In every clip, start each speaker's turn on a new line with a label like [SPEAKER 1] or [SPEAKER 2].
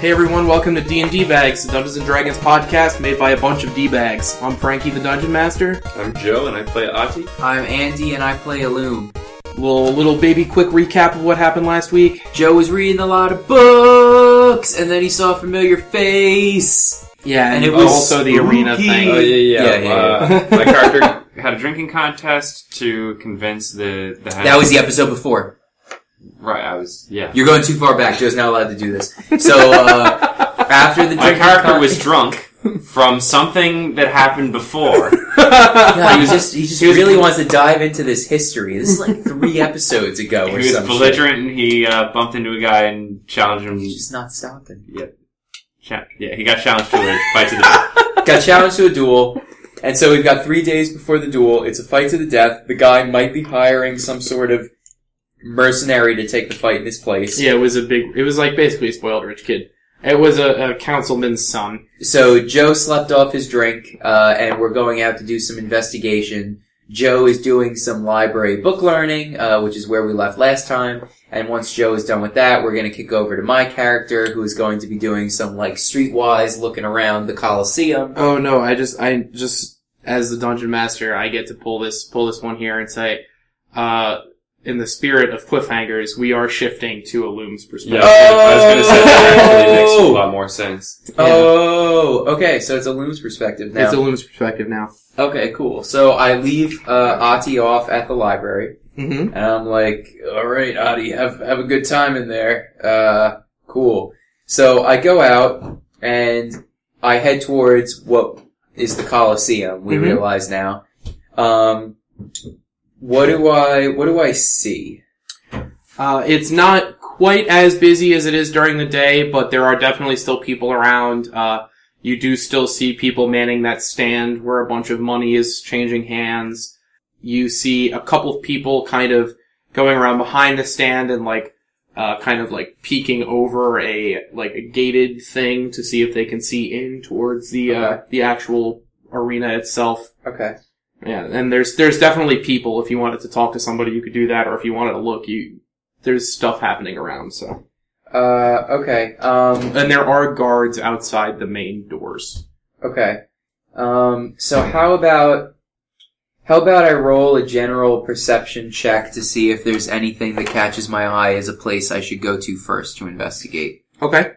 [SPEAKER 1] Hey everyone, welcome to D&D Bags, the Dungeons & Dragons podcast made by a bunch of D-bags. I'm Frankie the Dungeon Master.
[SPEAKER 2] I'm Joe, and I play Ati.
[SPEAKER 3] I'm Andy and I play Illume.
[SPEAKER 1] Little, little baby quick recap of what happened last week.
[SPEAKER 3] Joe was reading a lot of books and then he saw a familiar face.
[SPEAKER 1] Yeah, and,
[SPEAKER 3] And it was
[SPEAKER 1] also the arena thing.
[SPEAKER 2] Oh yeah, yeah.
[SPEAKER 3] Yeah, yeah,
[SPEAKER 2] Uh, my character had a drinking contest to convince the the head.
[SPEAKER 3] That was the episode before.
[SPEAKER 2] Right. I was yeah.
[SPEAKER 3] You're going too far back. Joe's not allowed to do this. So, uh, after the
[SPEAKER 2] My
[SPEAKER 3] drinking
[SPEAKER 2] character
[SPEAKER 3] con-
[SPEAKER 2] was drunk from something that happened before.
[SPEAKER 3] Yeah, he just he just
[SPEAKER 2] He was-
[SPEAKER 3] really wants to dive into this history. This is like three episodes ago
[SPEAKER 2] he
[SPEAKER 3] or
[SPEAKER 2] was belligerent, and he uh, bumped into a guy and challenged him.
[SPEAKER 3] He's just not stopping.
[SPEAKER 2] Cha- yeah, he got challenged to a fight to the death.
[SPEAKER 3] Got challenged to a duel, and so we've got three days before the duel. It's a fight to the death. The guy might be hiring some sort of mercenary to take the fight in his place.
[SPEAKER 1] Yeah, it was a big, it was like basically a spoiled rich kid. It was a, a councilman's son.
[SPEAKER 3] So Joe slept off his drink, uh, and we're going out to do some investigation. Joe is doing some library book learning, uh, which is where we left last time. And once Joe is done with that, we're going to kick over to my character, who is going to be doing some like streetwise looking around the Coliseum.
[SPEAKER 1] Oh no, I just, I just, as the Dungeon Master, I get to pull this, pull this one here and say, uh, in the spirit of cliffhangers, we are shifting to Illume's
[SPEAKER 2] Yeah,
[SPEAKER 1] perspective.
[SPEAKER 2] I was gonna say that actually makes a
[SPEAKER 3] Oh!
[SPEAKER 2] lot more sense.
[SPEAKER 3] Oh, okay. So it's Illume's perspective now.
[SPEAKER 1] It's Illume's perspective now.
[SPEAKER 3] okay, cool. So I leave uh, Ati off at the library.
[SPEAKER 1] Mm-hmm.
[SPEAKER 3] And I'm like, all right, Ati, have have a good time in there. Uh, cool. So I go out and I head towards what is the Colosseum. We
[SPEAKER 1] Mhm.
[SPEAKER 3] realize now. Um, what do I what do I see?
[SPEAKER 1] Uh, it's not quite as busy as it is during the day, but there are definitely still people around. Uh, you do still see people manning that stand where a bunch of money is changing hands. You see a couple of people kind of going around behind the stand and like, uh, kind of like peeking over a, like a gated thing to see if they can see in towards the, uh, the actual arena itself.
[SPEAKER 3] Okay.
[SPEAKER 1] Yeah, and there's there's definitely people. If you wanted to talk to somebody, you could do that, or if you wanted to look, you there's stuff happening around. So,
[SPEAKER 3] Uh, okay. Um,
[SPEAKER 1] and there are guards outside the main doors.
[SPEAKER 3] okay. Um, so how about how about I roll a general perception check to see if there's anything that catches my eye as a place I should go to first to investigate?
[SPEAKER 1] Okay,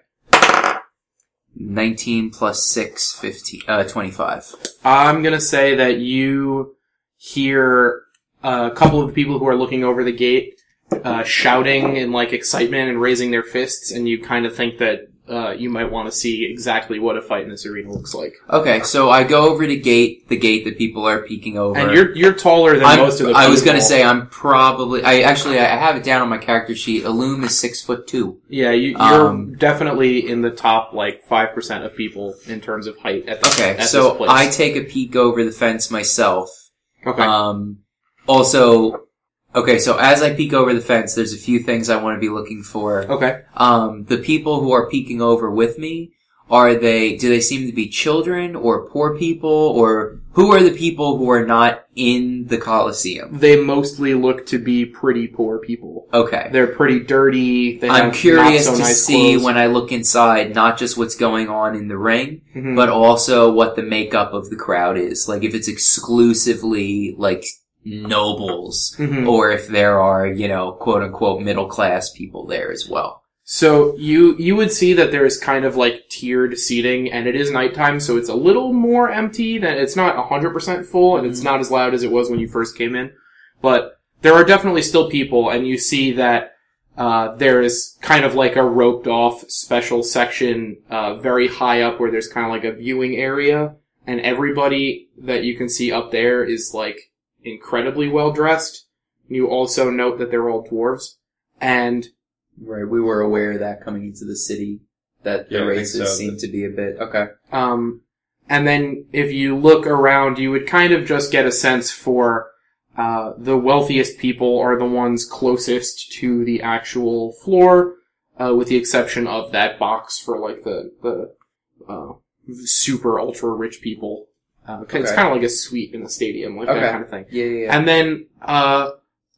[SPEAKER 3] 19 plus 6, 15, uh, 25.
[SPEAKER 1] I'm gonna say that you hear a couple of people who are looking over the gate uh, shouting in like excitement and raising their fists, and you kind of think that uh, you might want to see exactly what a fight in this arena looks like.
[SPEAKER 3] Okay, so I go over to gate, the gate that people are peeking over.
[SPEAKER 1] And you're you're taller than
[SPEAKER 3] I'm-
[SPEAKER 1] most of the.
[SPEAKER 3] I was gonna say I'm probably, I actually, I have it down on my character sheet. Illume is 6 foot 2.
[SPEAKER 1] Yeah, you, you're
[SPEAKER 3] Um,
[SPEAKER 1] definitely in the top like five percent of people in terms of height. At this,
[SPEAKER 3] Okay,
[SPEAKER 1] at
[SPEAKER 3] so. I take a peek over the fence myself.
[SPEAKER 1] okay.
[SPEAKER 3] Um, also, okay, so as I peek over the fence, there's a few things I want to be looking for.
[SPEAKER 1] okay.
[SPEAKER 3] Um, the people who are peeking over with me, are they, do they seem to be children or poor people or who are the people who are not in the Coliseum?
[SPEAKER 1] They mostly look to be pretty poor people.
[SPEAKER 3] Okay.
[SPEAKER 1] They're pretty dirty. They
[SPEAKER 3] I'm curious
[SPEAKER 1] so
[SPEAKER 3] to
[SPEAKER 1] nice
[SPEAKER 3] see
[SPEAKER 1] clothes.
[SPEAKER 3] when I look inside, not just what's going on in the ring,
[SPEAKER 1] Mhm.
[SPEAKER 3] but also what the makeup of the crowd is. Like if it's exclusively like nobles,
[SPEAKER 1] Mhm.
[SPEAKER 3] or if there are, you know, quote unquote middle class people there as well.
[SPEAKER 1] So you you would see that there's kind of like tiered seating, and it is nighttime, so it's a little more empty. Than it's not hundred percent full, and it's not as loud as it was when you first came in. But there are definitely still people, and you see that uh, there is kind of like a roped off special section uh, very high up, where there's kind of like a viewing area, and everybody that you can see up there is like incredibly well dressed. You also note that they're all dwarves, and
[SPEAKER 3] Right, we were aware of that coming into the city, that
[SPEAKER 2] Yeah,
[SPEAKER 3] the
[SPEAKER 2] think
[SPEAKER 3] races
[SPEAKER 2] so.
[SPEAKER 3] seem to be a bit, okay.
[SPEAKER 1] Um, and then if you look around, you would kind of just get a sense for uh, the wealthiest people are the ones closest to the actual floor, uh, with the exception of that box for like the the uh, super ultra rich people. Uh, 'cause It's kind of like a suite in the stadium, like
[SPEAKER 3] Okay.
[SPEAKER 1] that kind of thing.
[SPEAKER 3] Yeah, yeah, yeah.
[SPEAKER 1] And then uh,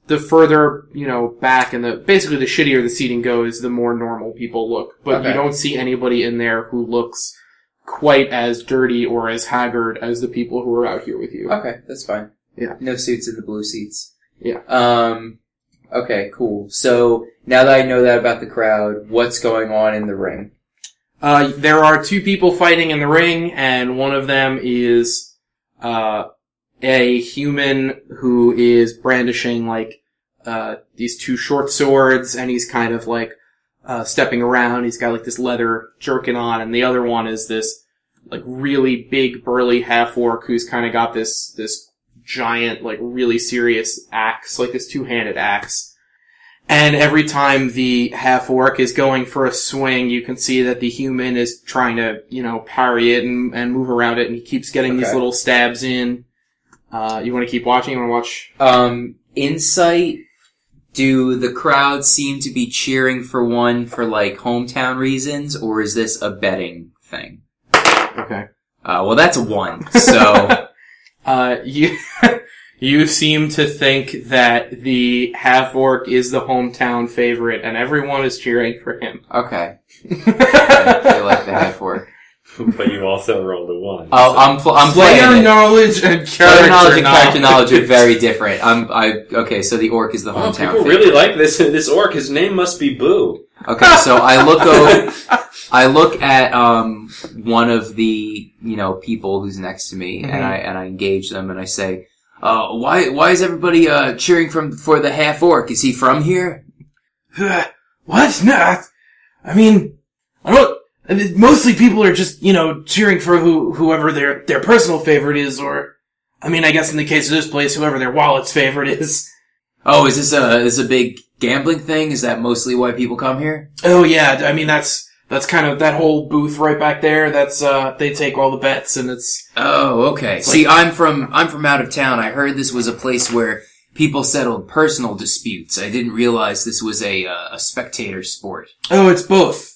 [SPEAKER 1] the further you know back and the basically the shittier the seating goes, the more normal people look. But
[SPEAKER 3] Okay.
[SPEAKER 1] you don't see anybody in there who looks quite as dirty or as haggard as the people who are out here with you.
[SPEAKER 3] Okay, that's fine.
[SPEAKER 1] Yeah.
[SPEAKER 3] No suits in the blue seats.
[SPEAKER 1] Yeah.
[SPEAKER 3] Um. Okay, cool. So now that I know that about the crowd, what's going on in the ring?
[SPEAKER 1] Uh, there are two people fighting in the ring, and one of them is uh, a human who is brandishing like uh, these two short swords, and he's kind of like uh, stepping around. He's got like this leather jerkin on, and the other one is this like really big burly half orc who's kind of got this this giant like really serious axe, like this two handed axe. And every time the half orc is going for a swing, you can see that the human is trying to, you know, parry it and, and move around it, and he keeps getting these
[SPEAKER 3] Okay.
[SPEAKER 1] little stabs in. Uh, you want to keep watching? You want to watch?
[SPEAKER 3] Um, insight. Do the crowd seem to be cheering for one for like hometown reasons, or is this a betting thing?
[SPEAKER 1] Okay.
[SPEAKER 3] Uh, well, that's a one. So
[SPEAKER 1] Uh, you, you seem to think that the half orc is the hometown favorite, and everyone is cheering for him.
[SPEAKER 3] okay, I like the half orc.
[SPEAKER 4] but you also rolled a one.
[SPEAKER 3] Oh, I'm pl- I'm playing
[SPEAKER 1] Player
[SPEAKER 3] it.
[SPEAKER 1] knowledge and
[SPEAKER 3] Player knowledge and character knowledge are very different. I'm I okay. So the orc is the
[SPEAKER 4] Oh,
[SPEAKER 3] hometown.
[SPEAKER 4] people
[SPEAKER 3] favorite.
[SPEAKER 4] really like this this orc. His name must be Boo.
[SPEAKER 3] Okay, so I look over. I look at um one of the you know people who's next to me,
[SPEAKER 1] Mhm.
[SPEAKER 3] and I and I engage them, and I say, uh, "Why why is everybody uh cheering from for the half orc? Is he from here?"
[SPEAKER 1] what? No, I mean, I don't. I mean, mostly people are just, you know, cheering for who whoever their their personal favorite is, or, I mean, I guess in the case of this place, whoever their wallet's favorite is.
[SPEAKER 3] Oh, is this a is this a big gambling thing? Is that mostly why people come here?
[SPEAKER 1] Oh yeah, I mean that's that's kind of that whole booth right back there. That's uh, they take all the bets, and it's
[SPEAKER 3] Oh, okay.
[SPEAKER 1] It's
[SPEAKER 3] See, I'm from I'm from out of town. I heard this was a place where people settled personal disputes. I didn't realize this was a uh, a spectator sport.
[SPEAKER 1] oh, it's both.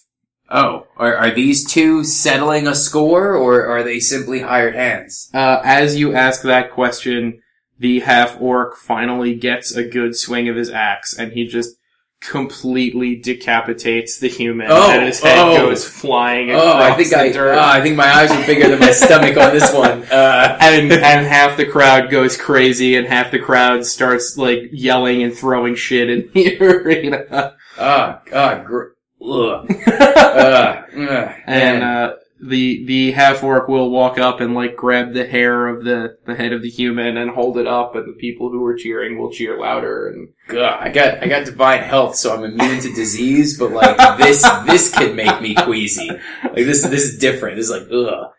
[SPEAKER 3] Oh, are, are these two settling a score, or are they simply hired hands?
[SPEAKER 1] Uh, as you ask that question, the half orc finally gets a good swing of his axe, and he just completely decapitates the human,
[SPEAKER 3] Oh,
[SPEAKER 1] and his head
[SPEAKER 3] oh.
[SPEAKER 1] goes flying across
[SPEAKER 3] Oh, I think
[SPEAKER 1] the
[SPEAKER 3] I,
[SPEAKER 1] dirt.
[SPEAKER 3] oh, I think my eyes are bigger than my stomach on this one. Uh,
[SPEAKER 1] and and half the crowd goes crazy, and half the crowd starts like yelling and throwing shit in the arena.
[SPEAKER 3] oh, God, gr- ugh, uh, ugh,
[SPEAKER 1] and uh, the the half orc will walk up and like grab the hair of the the head of the human and hold it up, and the people who are cheering will cheer louder. And
[SPEAKER 3] God, I got I got divine health, so I'm immune to disease. But like this, this could make me queasy. Like this, this is different. This is like ugh,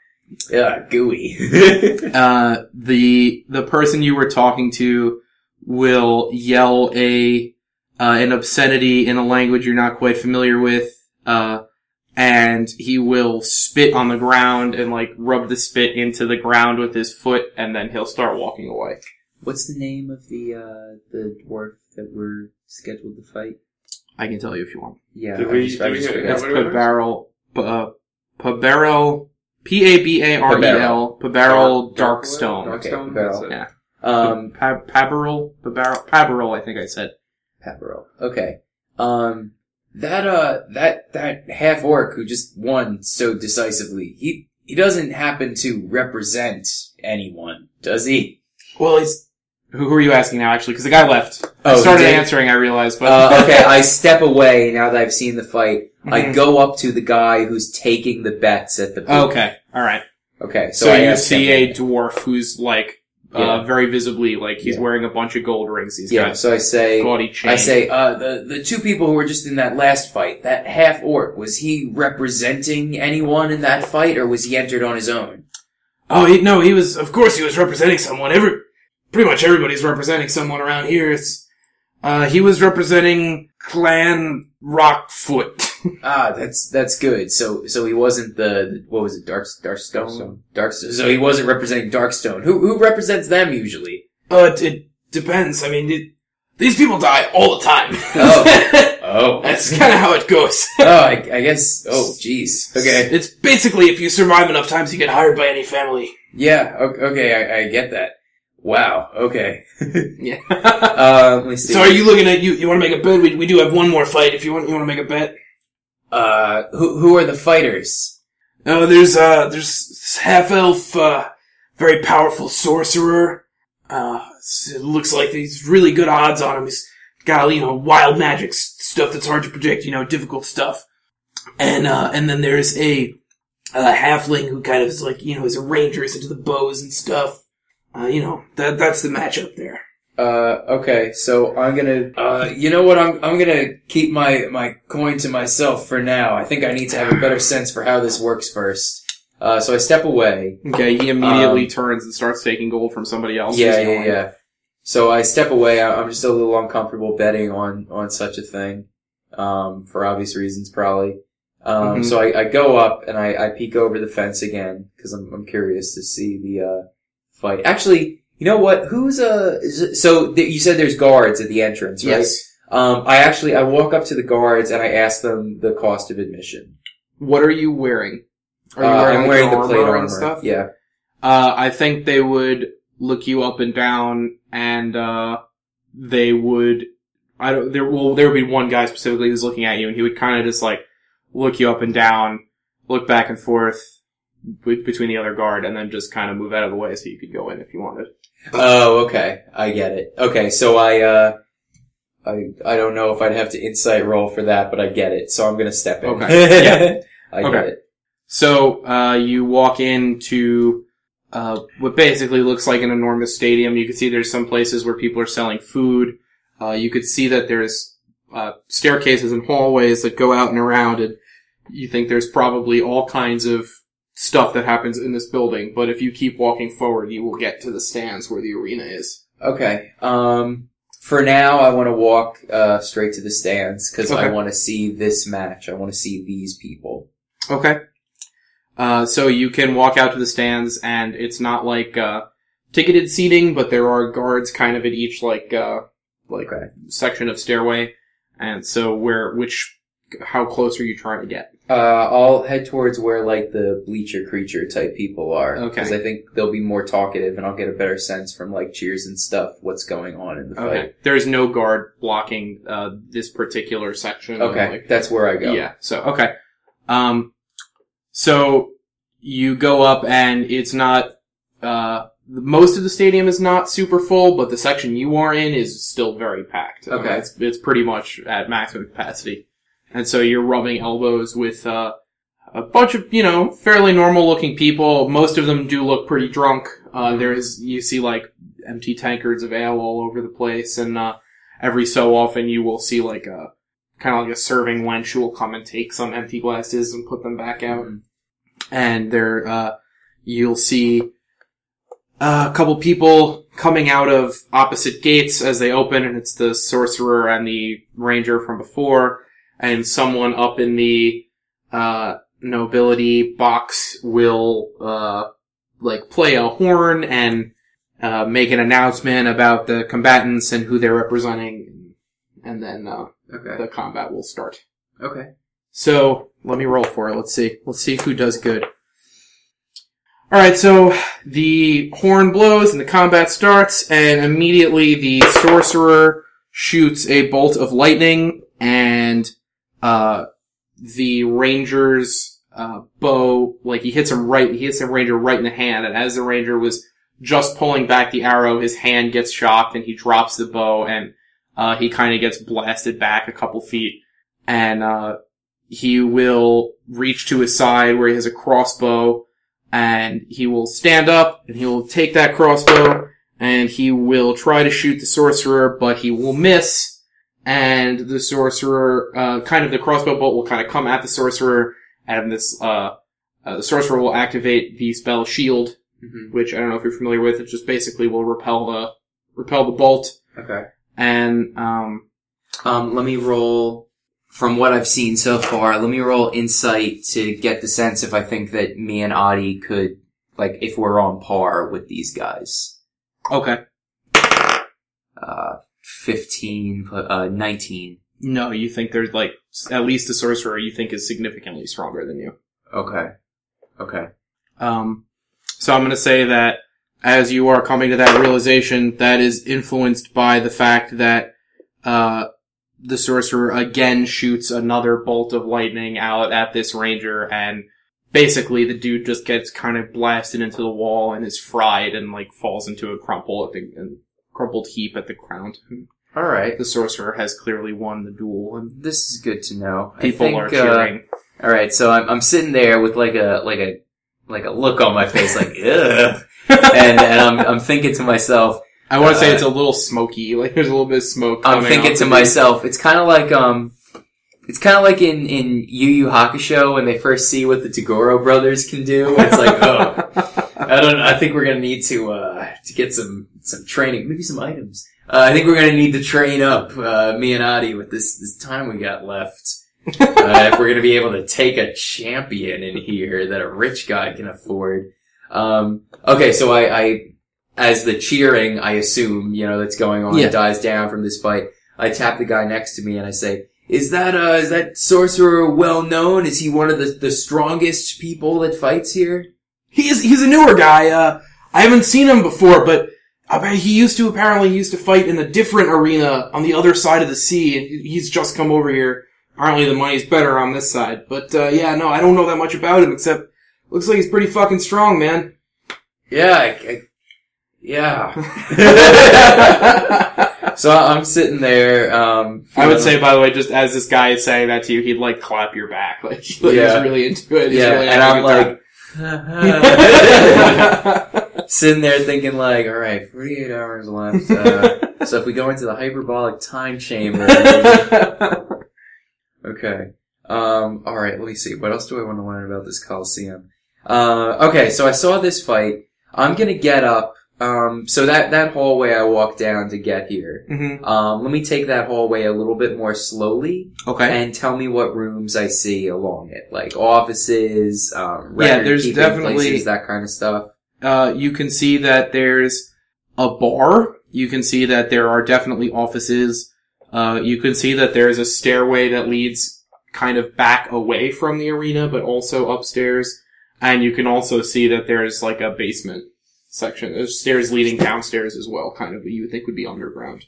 [SPEAKER 3] yeah, gooey.
[SPEAKER 1] uh, the the person you were talking to will yell a uh, an obscenity in a language you're not quite familiar with, uh, and he will spit on the ground and like rub the spit into the ground with his foot, and then he'll start walking away.
[SPEAKER 3] What's the name of the uh the dwarf that we're scheduled to fight?
[SPEAKER 1] I can tell you if you want.
[SPEAKER 3] Yeah,
[SPEAKER 4] Did
[SPEAKER 3] I
[SPEAKER 4] we-
[SPEAKER 3] just,
[SPEAKER 4] did we
[SPEAKER 3] just
[SPEAKER 4] get-
[SPEAKER 3] forgot.
[SPEAKER 1] It's
[SPEAKER 4] what do we-
[SPEAKER 1] Pabarrel, uh, Pabarel, P A B A R E L, Pabarel
[SPEAKER 4] Dark-
[SPEAKER 1] Darkstone.
[SPEAKER 3] Okay,
[SPEAKER 4] Darkstone?
[SPEAKER 3] barrel.
[SPEAKER 4] That's it.
[SPEAKER 1] Yeah.
[SPEAKER 3] Um,
[SPEAKER 1] Pa- Pabarel, Pabarel, Pabarel, I think I said.
[SPEAKER 3] Pepperell. Okay. Um, that, uh, that, that half orc who just won so decisively, he, he doesn't happen to represent anyone, does he?
[SPEAKER 1] Well, he's. Who, who are you asking now, actually? Because the guy left.
[SPEAKER 3] Oh, he
[SPEAKER 1] started
[SPEAKER 3] did?
[SPEAKER 1] answering, I realized, but.
[SPEAKER 3] Uh, okay, I step away now that I've seen the fight. I
[SPEAKER 1] Mhm.
[SPEAKER 3] go up to the guy who's taking the bets at the booth.
[SPEAKER 1] Okay, alright.
[SPEAKER 3] Okay, so,
[SPEAKER 1] So,
[SPEAKER 3] I
[SPEAKER 1] you see a dwarf who's, like, uh, very visibly, like, he's
[SPEAKER 3] Yeah.
[SPEAKER 1] wearing a bunch of gold rings. He's
[SPEAKER 3] Yeah,
[SPEAKER 1] got
[SPEAKER 3] so I say,
[SPEAKER 1] gaudy chain.
[SPEAKER 3] I say, uh, the, the two people who were just in that last fight, that half orc, was he representing anyone in that fight, or was he entered on his own?
[SPEAKER 1] Oh, he, no, he was, of course he was representing someone. Every, pretty much everybody's representing someone around here. It's, uh, he was representing Clan Rockfoot.
[SPEAKER 3] Ah, that's that's good. So so he wasn't the what was it? Dark Darkstone. Darkstone. So he wasn't representing Darkstone. Who who represents them usually?
[SPEAKER 1] But it depends. I mean, it, these people die all the time.
[SPEAKER 3] Oh. Oh,
[SPEAKER 1] That's kind of how it goes.
[SPEAKER 3] oh, I, I guess. Oh, jeez. Okay.
[SPEAKER 1] It's basically if you survive enough times, you get hired by any family.
[SPEAKER 3] Yeah. Okay. I, I get that. Wow. Okay.
[SPEAKER 1] Yeah.
[SPEAKER 3] Uh, let me see.
[SPEAKER 5] So are you looking at you? You want to make a bet? We, we do have one more fight. If you want, you want to make a bet.
[SPEAKER 3] Uh, who who are the fighters?
[SPEAKER 5] Uh, there's uh, there's half elf, uh, very powerful sorcerer. Uh, it looks like he's really good odds on him. He's got you know wild magic stuff that's hard to predict. You know, difficult stuff. And uh, and then there's a, a halfling who kind of is like you know is a ranger, is into the bows and stuff. Uh, you know that that's the matchup there.
[SPEAKER 3] Uh, okay, so I'm gonna, uh, you know what, I'm, I'm gonna keep my, my coin to myself for now. I think I need to have a better sense for how this works first. Uh, so I step away.
[SPEAKER 1] Okay, he immediately
[SPEAKER 3] Um,
[SPEAKER 1] turns and starts taking gold from somebody else.
[SPEAKER 3] Yeah,
[SPEAKER 1] who's
[SPEAKER 3] yeah,
[SPEAKER 1] going.
[SPEAKER 3] yeah. So I step away. I- I'm just a little uncomfortable betting on, on such a thing. Um, for obvious reasons, probably. Um,
[SPEAKER 1] Mhm.
[SPEAKER 3] so I, I go up and I, I peek over the fence again, cause I'm, I'm curious to see the, uh, fight. Actually, you know what? Who's, uh, is it- so th- you said there's guards at the entrance, right?
[SPEAKER 1] Yes.
[SPEAKER 3] Um, I actually I walk up to the guards and I ask them the cost of admission.
[SPEAKER 1] What are you wearing? Are
[SPEAKER 3] Uh, I'm
[SPEAKER 1] like,
[SPEAKER 3] wearing the plate
[SPEAKER 1] armor
[SPEAKER 3] armor.
[SPEAKER 1] and stuff?
[SPEAKER 3] Yeah.
[SPEAKER 1] Uh, I think they would look you up and down, and uh, they would. I don't. There well, there would be one guy specifically who's looking at you, and he would kind of just like look you up and down, look back and forth be- between the other guard, and then just kind of move out of the way so you could go in if you wanted.
[SPEAKER 3] Oh, okay. I get it. Okay, so I uh I I don't know if I'd have to insight roll for that, but I get it. So I'm gonna step in.
[SPEAKER 1] Okay.
[SPEAKER 3] yeah. I get
[SPEAKER 1] Okay.
[SPEAKER 3] it.
[SPEAKER 1] So uh, you walk into uh, what basically looks like an enormous stadium. You can see there's some places where people are selling food. Uh, you could see that there's uh, staircases and hallways that go out and around, and you think there's probably all kinds of stuff that happens in this building. But if you keep walking forward, you will get to the stands where the arena is.
[SPEAKER 3] Okay. Um for now I want to walk uh straight to the stands cuz I want to see this match. I want to see these people.
[SPEAKER 1] Okay. Uh, so you can walk out to the stands, and it's not like uh, ticketed seating, but there are guards kind of at each like uh, like
[SPEAKER 3] Okay.
[SPEAKER 1] section of stairway, and so where which how close are you trying to get?
[SPEAKER 3] Uh, I'll head towards where like the bleacher creature type people are.
[SPEAKER 1] Okay.
[SPEAKER 3] Because I think they'll be more talkative, and I'll get a better sense from like cheers and stuff what's going on in the
[SPEAKER 1] Okay. There's no guard blocking uh, this particular section.
[SPEAKER 3] fight. Okay,
[SPEAKER 1] Like,
[SPEAKER 3] that's where I go.
[SPEAKER 1] Yeah. So okay. Um. So you go up, and it's not. Uh, most of the stadium is not super full, but the section you are in is still very packed. Uh,
[SPEAKER 3] Okay.
[SPEAKER 1] it's it's pretty much at maximum capacity, and so you're rubbing elbows with uh, a bunch of you know fairly normal looking people. Most of them do look pretty drunk. Uh, there's you see like empty tankards of ale all over the place, and uh, every so often you will see like a kind of like a serving wench who will come and take some empty glasses and put them back out.
[SPEAKER 3] Mhm.
[SPEAKER 1] And there, uh, you'll see uh, a couple people coming out of opposite gates as they open, and it's the sorcerer and the ranger from before, and someone up in the uh, nobility box will uh, like play a horn and uh, make an announcement about the combatants and who they're representing, and then uh,
[SPEAKER 3] Okay.
[SPEAKER 1] the combat will start.
[SPEAKER 3] Okay.
[SPEAKER 1] So let me roll for it. Let's see. Let's see who does good. All right. So the horn blows and the combat starts, and immediately the sorcerer shoots a bolt of lightning, and uh, the ranger's uh, bow, like he hits him right. He hits the ranger right in the hand, and as the ranger was just pulling back the arrow, his hand gets shocked, and he drops the bow, and uh, he kind of gets blasted back a couple feet, and uh, he will reach to his side where he has a crossbow, and he will stand up and he will take that crossbow and he will try to shoot the sorcerer, but he will miss. And the sorcerer, uh, kind of the crossbow bolt will kind of come at the sorcerer, and this uh, uh, the sorcerer will activate the spell Shield,
[SPEAKER 3] hmm
[SPEAKER 1] which I don't know if you're familiar with. It just basically will repel the repel the bolt,
[SPEAKER 3] Okay.
[SPEAKER 1] and um,
[SPEAKER 3] Um, let me roll. From what I've seen so far, let me roll insight to get the sense if I think that me and Ati could, like, if we're on par with these guys.
[SPEAKER 1] okay,
[SPEAKER 3] 15, uh, 19.
[SPEAKER 1] no, you think there's like at least the sorcerer you think is significantly stronger than you.
[SPEAKER 3] Okay. Okay.
[SPEAKER 1] Um, so I'm going to say that as you are coming to that realization, that is influenced by the fact that uh, the sorcerer again shoots another bolt of lightning out at this ranger, and basically the dude just gets kind of blasted into the wall and is fried and like falls into a crumple at the a crumpled heap at the ground.
[SPEAKER 3] All right.
[SPEAKER 1] The sorcerer has clearly won the duel, and
[SPEAKER 3] This is good to know. I
[SPEAKER 1] people
[SPEAKER 3] think,
[SPEAKER 1] are
[SPEAKER 3] uh,
[SPEAKER 1] cheering.
[SPEAKER 3] all right, so I'm I'm sitting there with like a like a like a look on my face, like ugh, and and I'm I'm thinking to myself,
[SPEAKER 1] I want to say
[SPEAKER 3] uh,
[SPEAKER 1] it's a little smoky. Like there's a little bit of smoke.
[SPEAKER 3] I'm thinking to myself, it's kind of like um, it's kind of like in in Yu Yu Hakusho when they first see what the Toguro brothers can do. It's like, oh, I don't. I think we're gonna need to uh to get some some training, maybe some items. Uh, I think we're gonna need to train up uh, me and Ati with this this time we got left. uh, if we're gonna be able to take a champion in here that a rich guy can afford. Um, okay, so I, I, as the cheering, I assume, you know, that's going on
[SPEAKER 1] Yeah.
[SPEAKER 3] dies down from this fight, I tap the guy next to me and I say, is that, uh, is that sorcerer well known? Is he one of the, the strongest people that fights here?
[SPEAKER 5] He's he's a newer guy. Uh, I haven't seen him before, but he used to apparently he used to fight in a different arena on the other side of the sea, and he's just come over here. Apparently, the money's better on this side. But uh, yeah, no, I don't know that much about him except looks like he's pretty fucking strong, man.
[SPEAKER 3] Yeah, I, I, yeah. so I'm sitting there, um,
[SPEAKER 1] I would say, by the way, just as this guy is saying that to you, he'd like clap your back. Like, he's
[SPEAKER 3] Yeah.
[SPEAKER 1] really into it. He's
[SPEAKER 3] yeah,
[SPEAKER 1] really
[SPEAKER 3] and I'm like, sitting there thinking like, all right, 48 hours left. Uh, so if we go into the hyperbolic time chamber, okay. Um, all right, let me see. What else do I want to learn about this Coliseum? Uh, okay, so I saw this fight. I'm gonna get up. Um, so that that hallway I walked down to get here.
[SPEAKER 1] Mhm.
[SPEAKER 3] Um, let me take that hallway a little bit more slowly
[SPEAKER 1] Okay.
[SPEAKER 3] and tell me what rooms I see along it, like offices, um,
[SPEAKER 1] Yeah, there's definitely-
[SPEAKER 3] places, that kind of stuff.
[SPEAKER 1] Uh, you can see that there's a bar. You can see that there are definitely offices. Uh, you can see that there's a stairway that leads kind of back away from the arena, but also upstairs. And you can also see that there's like a basement section. There's stairs leading downstairs as well, kind of, you would think would be underground.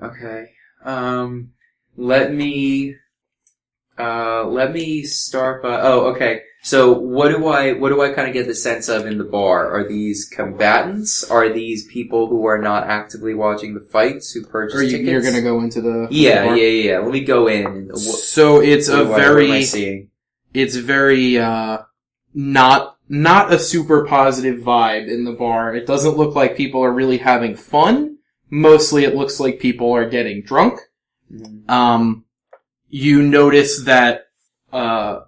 [SPEAKER 3] Okay. Um, let me, uh, let me start by, oh, okay. So what do I, what do I kind of get the sense of in the bar? Are these combatants? Are these people who are not actively watching the fights who purchase
[SPEAKER 1] Or you,
[SPEAKER 3] tickets?
[SPEAKER 1] you're gonna go into the
[SPEAKER 3] yeah,
[SPEAKER 1] bar?
[SPEAKER 3] yeah, yeah, yeah. Let me go in.
[SPEAKER 1] So it's a
[SPEAKER 3] what do I- what am I
[SPEAKER 1] very,
[SPEAKER 3] seeing?
[SPEAKER 1] it's very uh not not a super positive vibe in the bar. It doesn't look like people are really having fun. Mostly it looks like people are getting drunk. Um you notice that uh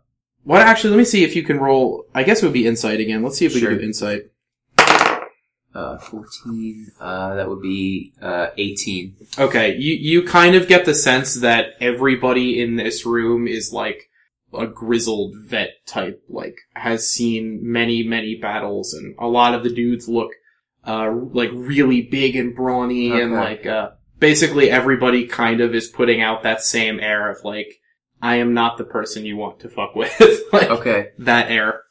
[SPEAKER 1] what actually let me see if you can roll I guess it would be insight again. Let's see if we
[SPEAKER 3] Sure.
[SPEAKER 1] can do insight.
[SPEAKER 3] Uh, 14, uh, that would be, uh, 18.
[SPEAKER 1] Okay, you you kind of get the sense that everybody in this room is like a grizzled vet type, like has seen many many battles, and a lot of the dudes look uh like really big and brawny, and like uh basically everybody kind of is putting out that same air of like I am not the person you want to fuck with, like
[SPEAKER 3] Okay.
[SPEAKER 1] that air.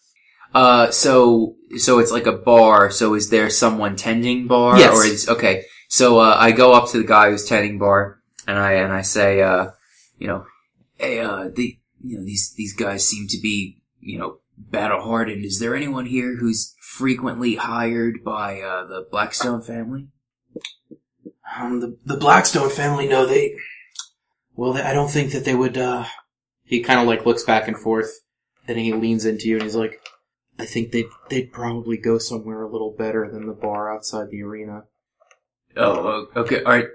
[SPEAKER 3] Uh, so, so it's like a bar, so is there someone tending bar?
[SPEAKER 1] Yes.
[SPEAKER 3] Or is, okay. So, uh, I go up to the guy who's tending bar, and I, and I say, uh, you know, hey, uh, the, you know, these, these guys seem to be, you know, battle hardened. Is there anyone here who's frequently hired by, uh, the Blackstone family?
[SPEAKER 5] Um, the the Blackstone family, no, they. Well, they, I don't think that they would. uh
[SPEAKER 1] He kind of like looks back and forth, then he leans into you and he's like, I think they'd, they'd probably go somewhere a little better than the bar outside the arena.
[SPEAKER 3] Oh, okay. Alright.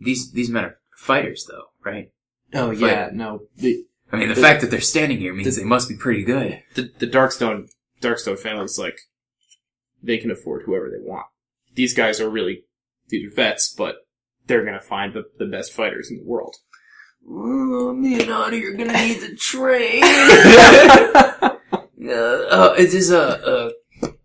[SPEAKER 3] These, these men are fighters though, right?
[SPEAKER 1] Oh
[SPEAKER 3] Fight.
[SPEAKER 1] yeah, no. The,
[SPEAKER 3] I mean, the
[SPEAKER 1] The-
[SPEAKER 3] fact that they're standing here means
[SPEAKER 1] the-
[SPEAKER 3] they must be pretty good.
[SPEAKER 1] the, the Darkstone, Darkstone family's like, they can afford whoever they want. These guys are really, these are vets, but they're gonna find the, the best fighters in the world.
[SPEAKER 3] Oh, me and Ati are gonna need the train. uh, uh, it is a, uh,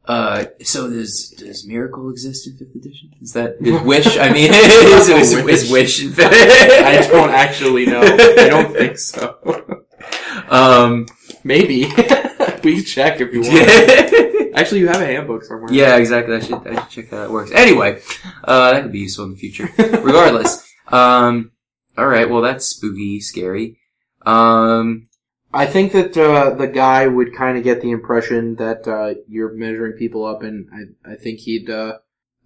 [SPEAKER 3] uh, so does, does Miracle exist in 5th edition? Is that, is Wish, I mean, is, is, is Wish in 5th
[SPEAKER 1] I don't actually know. I don't think so.
[SPEAKER 3] Um,
[SPEAKER 1] Maybe. we can check if you want. Actually, you have a handbook somewhere.
[SPEAKER 3] Yeah, exactly. I should I should check how that works. Anyway, uh, that could be useful in the future. Regardless, um, all right. Well, that's spooky, scary. Um,
[SPEAKER 1] I think that uh, the guy would kind of get the impression that uh, you're measuring people up, and I, I think he'd uh,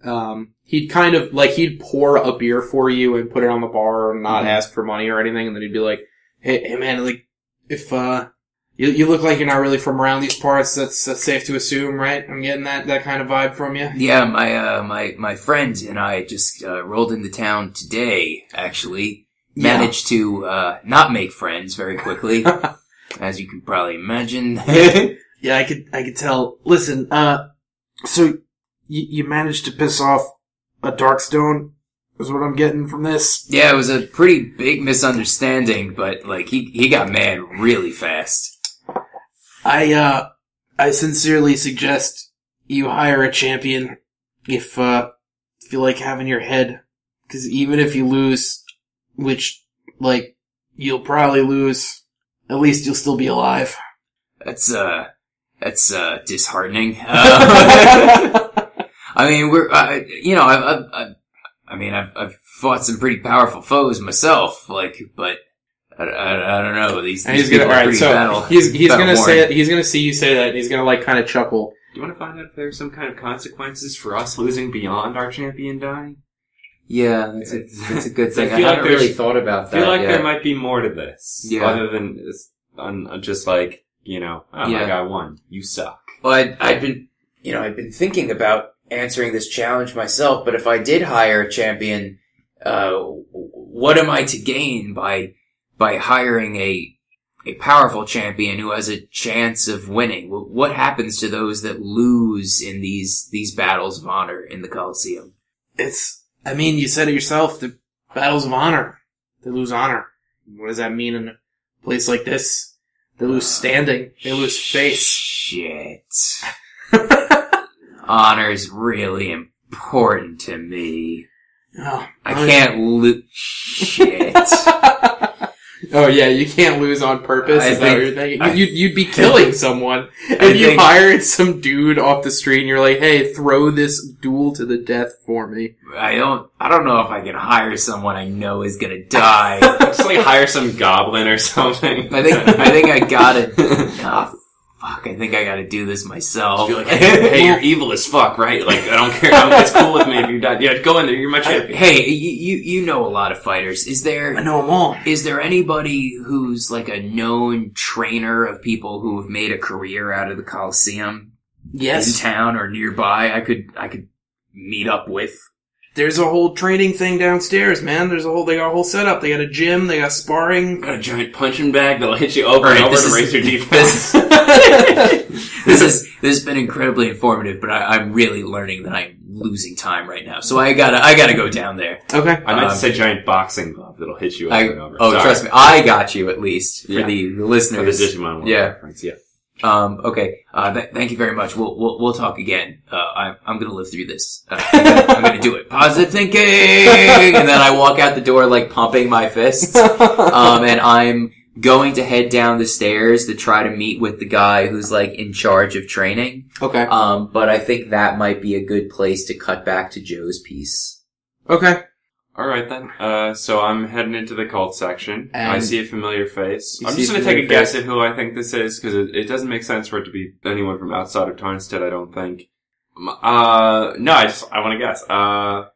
[SPEAKER 1] um, he'd kind of like he'd pour a beer for you and put it on the bar and not
[SPEAKER 3] Mhm.
[SPEAKER 1] ask for money or anything, and then he'd be like, "Hey, hey man, like if uh, you you look like you're not really from around these parts, that's, that's safe to assume, right? I'm getting that that kind of vibe from you."
[SPEAKER 3] yeah, my uh, my my friend and I just uh, rolled into town today. Actually,
[SPEAKER 1] Yeah.
[SPEAKER 3] managed to uh, not make friends very quickly, as you can probably imagine.
[SPEAKER 5] Yeah, I could, I could tell. Listen, uh, so you, you managed to piss off a Darkstone, is what I'm getting from this.
[SPEAKER 3] Yeah, it was a pretty big misunderstanding, but like he he got mad really fast.
[SPEAKER 5] I, uh, I sincerely suggest you hire a champion if, uh, if you like having your head. Cause even if you lose, which, like, you'll probably lose, at least you'll still be alive.
[SPEAKER 3] That's uh that's uh disheartening. Uh, I mean, we're uh, you know I've, I've, I've I mean I've I've fought some pretty powerful foes myself, like but. I, I, I don't know. These,
[SPEAKER 1] And
[SPEAKER 3] these
[SPEAKER 1] he's gonna,
[SPEAKER 3] people are
[SPEAKER 1] alright,
[SPEAKER 3] pretty
[SPEAKER 1] so
[SPEAKER 3] battle.
[SPEAKER 1] he's, he's gonna
[SPEAKER 3] worn.
[SPEAKER 1] say it, he's gonna see you say that, and he's gonna like kind of chuckle.
[SPEAKER 2] Do you want to find out if there's some kind of consequences for us losing beyond our champion dying?
[SPEAKER 3] Yeah, that's a, that's a good thing. I,
[SPEAKER 2] feel like
[SPEAKER 3] haven't really thought about that.
[SPEAKER 2] I feel like
[SPEAKER 3] yet.
[SPEAKER 2] there might be more to this.
[SPEAKER 3] Yeah.
[SPEAKER 2] Other than on just like, you know, oh,
[SPEAKER 3] Yeah.
[SPEAKER 2] my guy won. You suck.
[SPEAKER 3] Well, I'd, I'd been, you know, I'd been thinking about answering this challenge myself, but if I did hire a champion, uh, what am I to gain by, by hiring a, a powerful champion who has a chance of winning? What happens to those that lose in these, these battles of honor in the Coliseum?
[SPEAKER 5] It's, I mean, you said it yourself, the battles of honor. They lose honor. What does that mean in a place like this? They lose ah, standing. They lose face.
[SPEAKER 3] Shit. Honor's really important to me.
[SPEAKER 5] Oh,
[SPEAKER 3] I
[SPEAKER 5] oh,
[SPEAKER 3] can't lose. Shit.
[SPEAKER 1] Oh yeah, you can't lose on purpose.
[SPEAKER 3] I
[SPEAKER 1] is that what you're thinking?
[SPEAKER 3] I-
[SPEAKER 1] you'd, you'd be killing someone if
[SPEAKER 3] I
[SPEAKER 1] you
[SPEAKER 3] think-
[SPEAKER 1] hired some dude off the street and you're like, "Hey, throw this duel to the death for me."
[SPEAKER 3] I don't. I don't know if I can hire someone I know is gonna die.
[SPEAKER 2] Just like hire some goblin or something.
[SPEAKER 3] I think. I think I got it. Ah, fuck. I think I gotta do this myself.
[SPEAKER 2] Be like, hey, hey, you're evil as fuck, right? Like, I don't care. I'm- It's cool with me if you die. Yeah, go in there. You're my champion.
[SPEAKER 3] hey, you, you you know a lot of fighters. Is there?
[SPEAKER 5] I know them all.
[SPEAKER 3] is there anybody who's like a known trainer of people who have made a career out of the Coliseum
[SPEAKER 5] Yes.
[SPEAKER 3] in town or nearby? I could I could meet up with.
[SPEAKER 5] There's a whole training thing downstairs, man. There's a whole, they got a whole setup. They got a gym, they got sparring.
[SPEAKER 2] Got a giant punching bag that'll hit you over
[SPEAKER 3] Alright,
[SPEAKER 2] and over to raise your
[SPEAKER 3] this-
[SPEAKER 2] defense.
[SPEAKER 3] this is this has been incredibly informative, but I, I'm really learning that I'm losing time right now. So I gotta I gotta go down there.
[SPEAKER 1] Okay.
[SPEAKER 2] I meant
[SPEAKER 3] Um,
[SPEAKER 2] to say giant boxing glove that'll hit you over
[SPEAKER 3] I,
[SPEAKER 2] and over.
[SPEAKER 3] oh,
[SPEAKER 2] Sorry.
[SPEAKER 3] trust me, I got you at least for
[SPEAKER 2] Yeah.
[SPEAKER 3] the, the
[SPEAKER 2] For the
[SPEAKER 3] listeners.
[SPEAKER 2] Digimon one
[SPEAKER 3] Yeah.
[SPEAKER 2] reference, yeah.
[SPEAKER 3] Um, okay. Uh, th- thank you very much. We'll we'll, we'll talk again. Uh, I'm I'm gonna live through this. Uh, I'm, gonna, I'm gonna do it. Positive thinking, and then I walk out the door like pumping my fists. Um, and I'm going to head down the stairs to try to meet with the guy who's like in charge of training.
[SPEAKER 1] Okay.
[SPEAKER 3] Um, but I think that might be a good place to cut back to Joe's piece.
[SPEAKER 1] Okay.
[SPEAKER 2] All right then. Uh, so I'm heading into the cult section.
[SPEAKER 1] And-
[SPEAKER 2] I see a familiar face. I'm just gonna take a
[SPEAKER 1] familiar
[SPEAKER 2] guess at who I think this is because it, it doesn't make sense for it to be anyone from outside of Tarnstead. I don't think. Uh, no, I just I want to guess. Uh,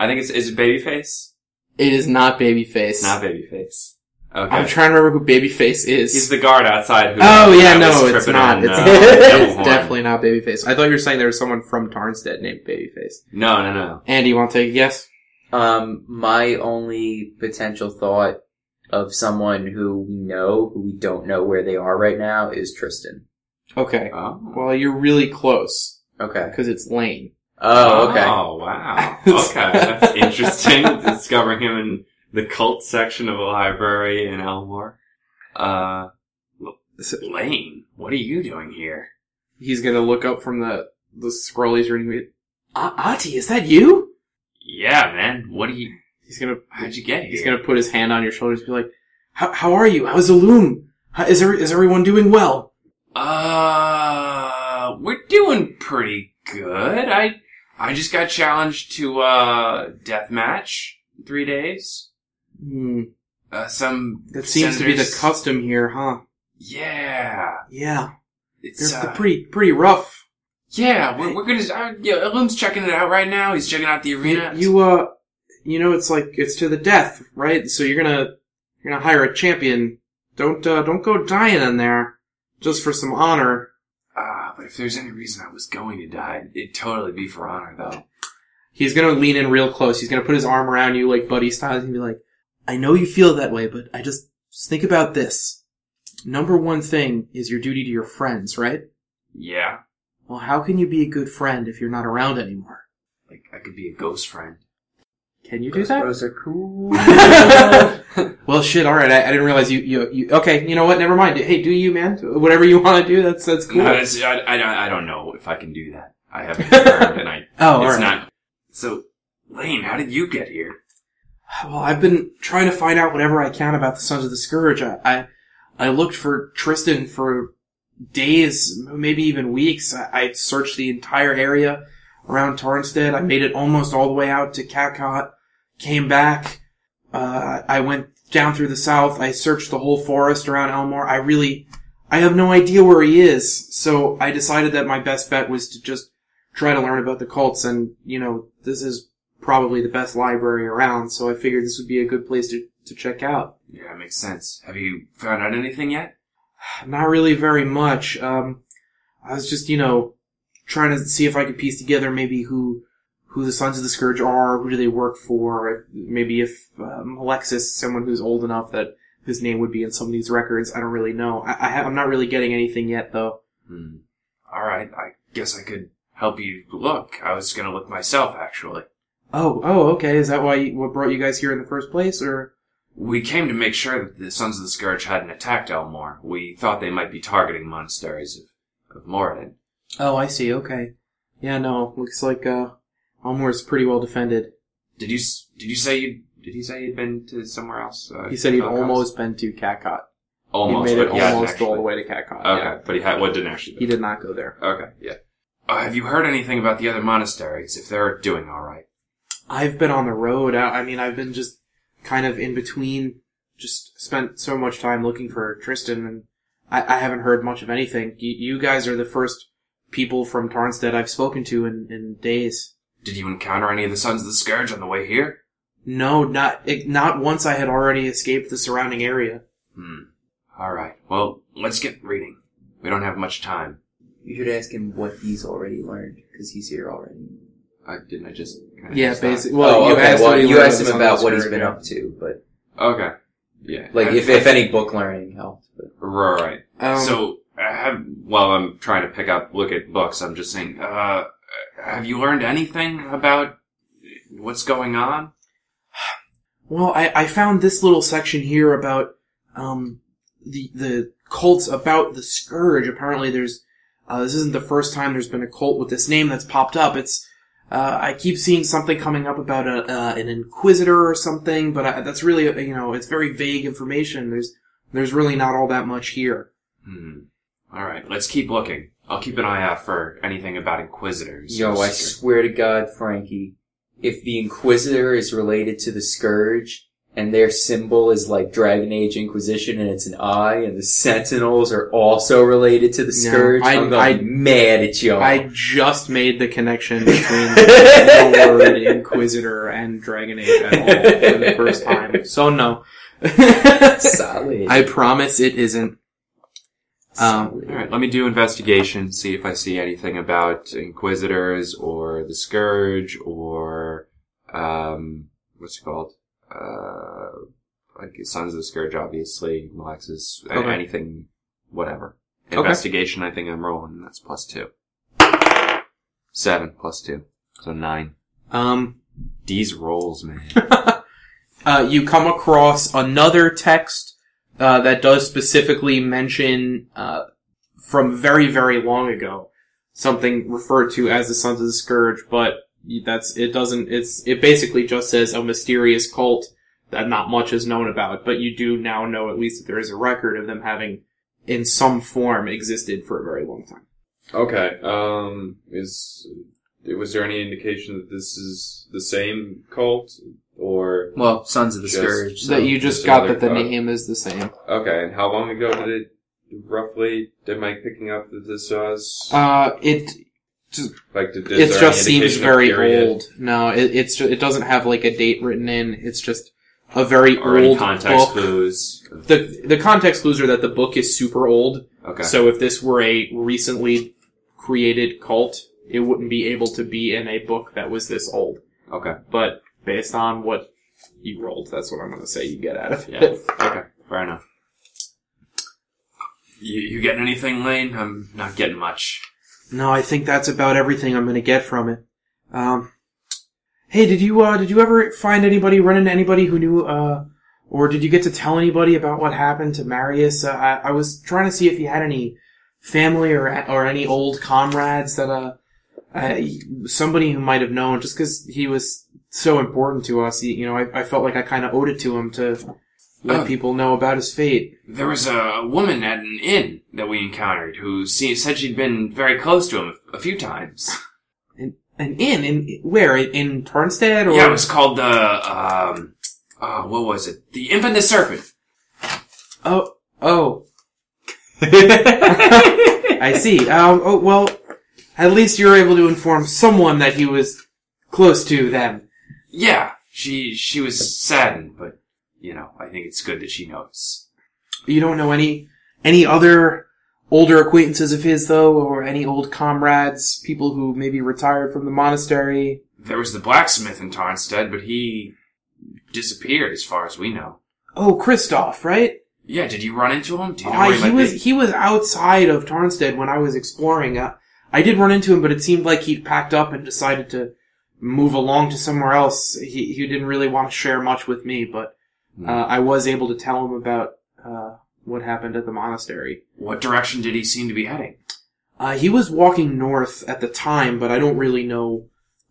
[SPEAKER 2] I think it's is it Babyface?
[SPEAKER 1] It is not Babyface.
[SPEAKER 2] Not Babyface. Okay.
[SPEAKER 1] I'm trying to remember who Babyface is.
[SPEAKER 2] He's the guard outside. Who
[SPEAKER 1] oh yeah,
[SPEAKER 2] that was
[SPEAKER 1] no, it's
[SPEAKER 2] tripping
[SPEAKER 1] not.
[SPEAKER 2] on,
[SPEAKER 1] It's,
[SPEAKER 2] uh,
[SPEAKER 1] it's definitely not Babyface. I thought you were saying there was someone from Tarnstead named Babyface.
[SPEAKER 2] No, no, no.
[SPEAKER 1] Andy, you want to take a guess?
[SPEAKER 3] Um, my only potential thought of someone who we know, who we don't know where they are right now, is Tristan.
[SPEAKER 1] Okay.
[SPEAKER 2] Oh.
[SPEAKER 1] Well, you're really close
[SPEAKER 3] Okay.
[SPEAKER 1] because it's Lane.
[SPEAKER 3] Oh, okay.
[SPEAKER 2] Oh wow. Okay, that's interesting. Discovering him in the cult section of a library in Elmore. Uh, Lane, what are you doing here?
[SPEAKER 1] He's gonna look up from the the scroll he's reading. Uh, Ati, is that you?
[SPEAKER 2] Yeah, man. What do you?
[SPEAKER 1] He's gonna
[SPEAKER 2] How'd you get here?
[SPEAKER 1] he's gonna put his hand on your shoulders, and be like,
[SPEAKER 5] How, how are you? How's the loom? How, is, there, is everyone doing well?
[SPEAKER 2] Uh, we're doing pretty good. I I just got challenged to uh death match in three days.
[SPEAKER 1] Hmm.
[SPEAKER 2] Uh, some
[SPEAKER 1] That seems to be the custom here, huh?
[SPEAKER 2] Yeah,
[SPEAKER 1] Yeah.
[SPEAKER 2] it's
[SPEAKER 1] They're,
[SPEAKER 2] uh,
[SPEAKER 1] pretty, pretty rough.
[SPEAKER 2] yeah. We're, we're gonna. Uh, yeah, Illume's checking it out right now. He's checking out the arena.
[SPEAKER 1] You, uh, you know, it's like, it's to the death, right? So you're gonna, you're gonna hire a champion. Don't, uh, don't go dying in there. Just for some honor.
[SPEAKER 2] Ah, but if there's any reason I was going to die, it'd totally be for honor, though.
[SPEAKER 1] He's gonna lean in real close. He's gonna put his arm around you like buddy style and be like, I know you feel that way, but I just, just think about this. Number one thing is your duty to your friends, right?
[SPEAKER 2] Yeah,
[SPEAKER 1] Well, how can you be a good friend if you're not around anymore?
[SPEAKER 2] like I could be a ghost friend.
[SPEAKER 1] Can you do that?
[SPEAKER 3] Bros are cool.
[SPEAKER 1] well, shit. All right. I, I didn't realize you, you. You. Okay. You know what? Never mind. Hey, do you, man? Whatever you want to do. That's that's cool.
[SPEAKER 2] No, it's- I, I, don't- I don't know if I can do that. I haven't confirmed, and I
[SPEAKER 1] oh, all
[SPEAKER 2] it's
[SPEAKER 1] right.
[SPEAKER 2] not. So, Lane, how did you get here?
[SPEAKER 1] Well, I've been trying to find out whatever I can about the Sons of the Scourge. I, I, I looked for Tristan for days, maybe even weeks. I, I searched the entire area around Tarnstead. I made it almost all the way out to Catcott. Came back. Uh, I went down through the south. I searched the whole forest around Elmore. I really, I have no idea where he is. So I decided that my best bet was to just try to learn about the cults. And, you know, this is probably the best library around, so I figured this would be a good place to, to check out.
[SPEAKER 2] Yeah, makes sense. Have you found out anything yet?
[SPEAKER 1] Not really very much. Um, I was just, you know, trying to see if I could piece together maybe who, who the Sons of the Scourge are, who do they work for, maybe if, um, Alexis is someone who's old enough that his name would be in some of these records. I don't really know. I, I, I'm not really getting anything yet, though.
[SPEAKER 2] Hmm. All right, I guess I could help you look. I was gonna look myself, actually.
[SPEAKER 1] Oh, oh, okay. Is that why, you, what brought you guys here in the first place, or?
[SPEAKER 2] We came to make sure that the Sons of the Scourge hadn't attacked Elmore. We thought they might be targeting monasteries of, of Moradin.
[SPEAKER 1] Oh, I see. Okay. Yeah, no. Looks like uh, Elmore's pretty well defended.
[SPEAKER 2] Did you did you say you did he say he'd been to somewhere else? Uh,
[SPEAKER 1] He said he'd almost been to Catcott.
[SPEAKER 2] almost
[SPEAKER 1] he made it
[SPEAKER 2] he
[SPEAKER 1] almost
[SPEAKER 2] actually.
[SPEAKER 1] all the way to Catcott.
[SPEAKER 2] Okay,
[SPEAKER 1] Yeah.
[SPEAKER 2] but he had what didn't actually.
[SPEAKER 1] He did not go there.
[SPEAKER 2] Okay, yeah. Uh, have you heard anything about the other monasteries? If they're doing all right?
[SPEAKER 1] I've been on the road. I, I mean, I've been just kind of in between. Just spent so much time looking for Tristan, and I, I haven't heard much of anything. You, you guys are the first people from Tarnstead I've spoken to in, in days.
[SPEAKER 2] Did you encounter any of the Sons of the Scourge on the way here?
[SPEAKER 1] No, not it, not once. I had already escaped the surrounding area.
[SPEAKER 2] Hmm. All right. Well, let's get reading. We don't have much time.
[SPEAKER 3] You should ask him what he's already learned, because he's here already.
[SPEAKER 2] I didn't. I just kind
[SPEAKER 1] Yeah, basically. Well,
[SPEAKER 3] oh,
[SPEAKER 1] you
[SPEAKER 3] okay.
[SPEAKER 1] asked,
[SPEAKER 3] well, you asked him about what he's been up to, but
[SPEAKER 2] Okay. Yeah.
[SPEAKER 3] like
[SPEAKER 2] I-
[SPEAKER 3] if if any book learning helped. But.
[SPEAKER 2] Right.
[SPEAKER 1] Um,
[SPEAKER 2] so, I have, while I'm trying to pick up, look at books, I'm just saying, uh, have you learned anything about what's going on?
[SPEAKER 1] Well, I, I found this little section here about um, the the cults about the scourge. Apparently, there's uh, this isn't the first time there's been a cult with this name that's popped up. It's uh, I keep seeing something coming up about a uh, an inquisitor or something, but I, that's really you know it's very vague information. There's there's really not all that much here.
[SPEAKER 2] Hmm. Alright, let's keep looking. I'll keep an eye out for anything about Inquisitors.
[SPEAKER 3] Yo, I swear to God, Frankie, if the Inquisitor is related to the Scourge, and their symbol is like Dragon Age Inquisition and it's an eye, and the Sentinels are also related to the
[SPEAKER 1] No,
[SPEAKER 3] Scourge,
[SPEAKER 1] I-
[SPEAKER 3] I'm gonna
[SPEAKER 1] I-
[SPEAKER 3] mad at y'all.
[SPEAKER 1] I just made the connection between the word Inquisitor and Dragon Age at all for the first time. So no.
[SPEAKER 3] Solid.
[SPEAKER 1] I promise it isn't. Um,
[SPEAKER 3] all
[SPEAKER 2] right, let me do investigation, see if I see anything about Inquisitors or the Scourge or, um, what's it called? Uh, like Sons of the Scourge, obviously, Alexis, a-
[SPEAKER 1] Okay.
[SPEAKER 2] anything, whatever.
[SPEAKER 1] Okay.
[SPEAKER 2] Investigation, I think I'm rolling, that's plus two. Seven plus two. So nine.
[SPEAKER 1] Um,
[SPEAKER 2] These rolls, man.
[SPEAKER 1] uh, you come across another text uh, that does specifically mention uh, from very very long ago something referred to as the Sons of the Scourge, but that's it doesn't it's it basically just says a mysterious cult that not much is known about, but you do now know at least that there is a record of them having
[SPEAKER 6] in some form existed for a very long time.
[SPEAKER 2] Okay. Um, is was there any indication that this is the same cult, or
[SPEAKER 3] Well, Sons of the
[SPEAKER 2] Just-
[SPEAKER 3] Scourge. So.
[SPEAKER 6] that you just
[SPEAKER 2] just
[SPEAKER 6] got that the
[SPEAKER 2] thought.
[SPEAKER 6] name is the same.
[SPEAKER 2] okay? And how long ago did it roughly? Am I picking up that this was
[SPEAKER 6] Uh, it
[SPEAKER 2] like? Did,
[SPEAKER 6] it just seems very old. No, it, it's ju- it doesn't have like a date written in. It's just a very
[SPEAKER 2] or
[SPEAKER 6] old
[SPEAKER 2] context
[SPEAKER 6] book.
[SPEAKER 2] clues?
[SPEAKER 6] The the context clues are that the book is super old.
[SPEAKER 2] Okay.
[SPEAKER 6] So if this were a recently created cult, it wouldn't be able to be in a book that was this old.
[SPEAKER 2] okay.
[SPEAKER 6] But based on what you rolled, that's what I'm going to say you get out of
[SPEAKER 2] Yeah.
[SPEAKER 6] it.
[SPEAKER 2] Okay. Fair enough. You, you getting anything, Lane? I'm not getting much.
[SPEAKER 1] No, I think that's about everything I'm gonna get from it. Um, hey, did you, uh, did you ever find anybody, run into anybody who knew, uh, or did you get to tell anybody about what happened to Marius? Uh, I, I was trying to see if you had any family or, or any old comrades that, uh, uh, somebody who might have known, just because he was so important to us. He, you know, I, I felt like I kind of owed it to him to let
[SPEAKER 2] Oh.
[SPEAKER 1] people know about his fate.
[SPEAKER 2] There was a woman at an inn that we encountered who said she'd been very close to him a few times.
[SPEAKER 1] An inn in where in, in Tarnstead or
[SPEAKER 2] Yeah, it was called the um, uh, what was it? The Infinite Serpent.
[SPEAKER 1] oh oh I see. Um, oh well, at least you were able to inform someone that he was close to them.
[SPEAKER 2] Yeah, she she was saddened, but you know, I think it's good that she knows.
[SPEAKER 1] You don't know any any other older acquaintances of his though, or any old comrades, people who maybe retired from the monastery.
[SPEAKER 2] There was the blacksmith in Tarnstead, but he disappeared, as far as we know.
[SPEAKER 1] Oh, Christoph, right?
[SPEAKER 2] Yeah, did you run into him? Do you know
[SPEAKER 1] Uh,
[SPEAKER 2] he,
[SPEAKER 1] he was
[SPEAKER 2] be?
[SPEAKER 1] he was outside of Tarnstead when I was exploring. Uh, I did run into him, but it seemed like he'd packed up and decided to move along to somewhere else. He he didn't really want to share much with me, but
[SPEAKER 2] Hmm.
[SPEAKER 1] uh, I was able to tell him about uh, what happened at the monastery.
[SPEAKER 2] What direction did he seem to be heading?
[SPEAKER 1] Uh, he was walking north at the time, but I don't really know.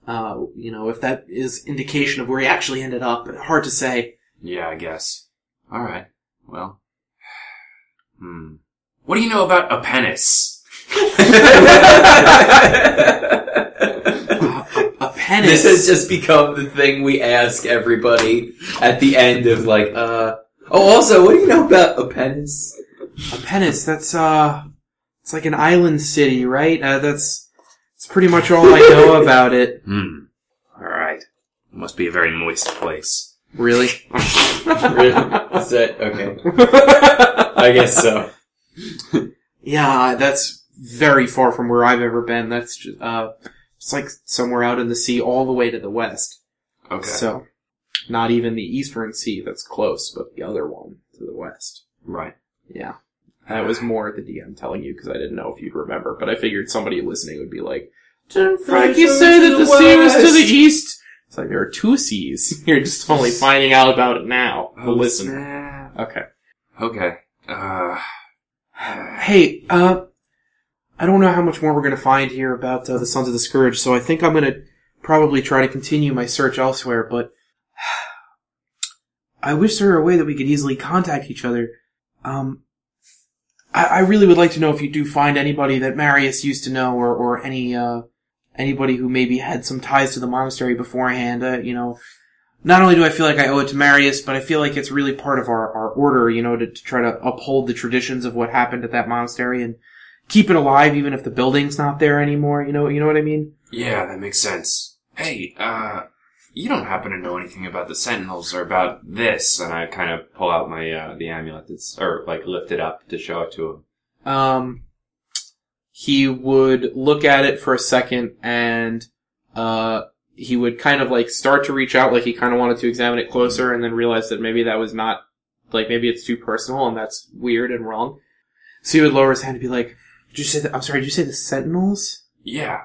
[SPEAKER 1] Uh, you know, if that is indication of where he actually ended up. Hard to say.
[SPEAKER 2] Yeah, I guess. All right. Well. Hmm. What do you know about a penis?
[SPEAKER 1] A penance.
[SPEAKER 3] This has just become the thing we ask everybody at the end of like, uh, oh, also, what do you know about a penis?
[SPEAKER 1] A penance, that's, uh, it's like an island city, right? Uh, that's, that's pretty much all I know about it.
[SPEAKER 2] Hmm. All right. Must be a very moist place.
[SPEAKER 1] Really?
[SPEAKER 3] Really? Is that okay? I guess so.
[SPEAKER 1] Yeah, that's very far from where I've ever been. That's just, uh, it's like somewhere out in the sea all the way to the west.
[SPEAKER 2] Okay.
[SPEAKER 1] So, not even the eastern sea that's close, but the other one to the west.
[SPEAKER 2] right.
[SPEAKER 1] Yeah. That was more the DM telling you because I didn't know if you'd remember, but I figured somebody listening would be like, didn't Frankie say that the sea was to the east? It's like there are two seas. You're just only finding out about it now, the
[SPEAKER 2] Oh,
[SPEAKER 1] listener.
[SPEAKER 2] snap.
[SPEAKER 1] Okay.
[SPEAKER 2] Okay. Uh.
[SPEAKER 1] Hey, uh, I don't know how much more we're gonna find here about uh, the Sons of the Scourge, so I think I'm gonna probably try to continue my search elsewhere, but I wish there were a way that we could easily contact each other. Um, I, I really would like to know if you do find anybody that Marius used to know, or, or any, uh, anybody who maybe had some ties to the monastery beforehand, uh, you know, not only do I feel like I owe it to Marius, but I feel like it's really part of our, our order, you know, to, to try to uphold the traditions of what happened at that monastery and keep it alive even if the building's not there anymore, you know, you know what I mean?
[SPEAKER 2] Yeah, that makes sense. Hey, uh, you don't happen to know anything about the Sentinels or about this? And I kind of pull out my uh, the amulet that's or like lift it up to show it to him.
[SPEAKER 6] Um, he would look at it for a second and, uh, he would kind of like start to reach out, like he kind of wanted to examine it closer and then realize that maybe that was not, like maybe it's too personal and that's weird and wrong. So he would lower his hand and be like, did you say that, I'm sorry, did you say the Sentinels?
[SPEAKER 2] Yeah.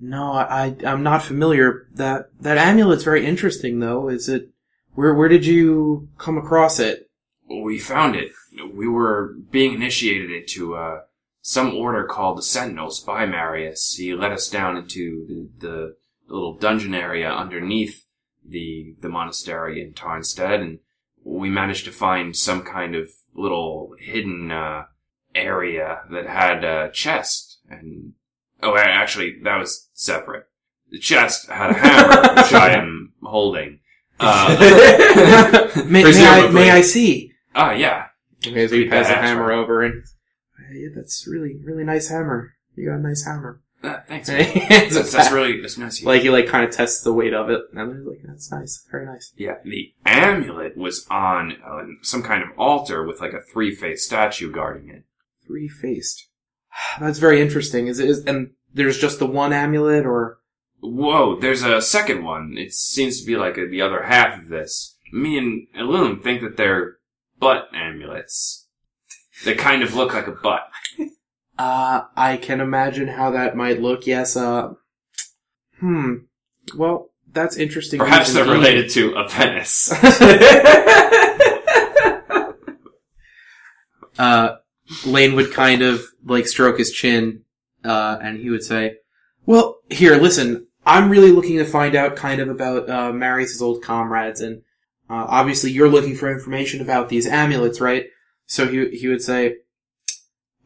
[SPEAKER 1] No, I, I'm not familiar. That, that amulet's very interesting though. Is it, where, where did you come across it?
[SPEAKER 2] We found it. We were being initiated into uh, some order called the Sentinels by Marius. He led us down into the, the little dungeon area underneath the the monastery in Tarnstead, and we managed to find some kind of little hidden uh, area that had a chest and oh, actually, that was separate. The chest had a hammer, which I am holding. Uh,
[SPEAKER 5] may, may I may I see?
[SPEAKER 2] ah, yeah.
[SPEAKER 1] Okay, so you
[SPEAKER 2] Pretty
[SPEAKER 1] pass the hammer
[SPEAKER 2] right?
[SPEAKER 1] over and
[SPEAKER 5] Yeah, that's really really nice hammer. You got a nice hammer.
[SPEAKER 2] Uh, thanks.
[SPEAKER 1] It's
[SPEAKER 2] that's, that's really that's nice. of you.
[SPEAKER 1] like he like kind of tests the weight of it, and they're like, "That's nice, very nice."
[SPEAKER 2] Yeah, the amulet was on uh, some kind of altar with like a three-faced statue guarding it.
[SPEAKER 1] Three faced. That's very interesting. Is it? Is, and there's just the one amulet, or
[SPEAKER 2] Whoa, there's a second one. It seems to be like a, the other half of this. Me and Illume think that they're butt amulets. They kind of look like a butt.
[SPEAKER 1] uh, I can imagine how that might look. Yes. Uh, hmm. Well, that's interesting.
[SPEAKER 2] Perhaps they're related to a penis.
[SPEAKER 1] uh, Lane would kind of like stroke his chin, uh, and he would say, "Well, here, listen. I'm really looking to find out kind of about uh, Marius' old comrades, and uh, obviously you're looking for information about these amulets, right?" So he he would say,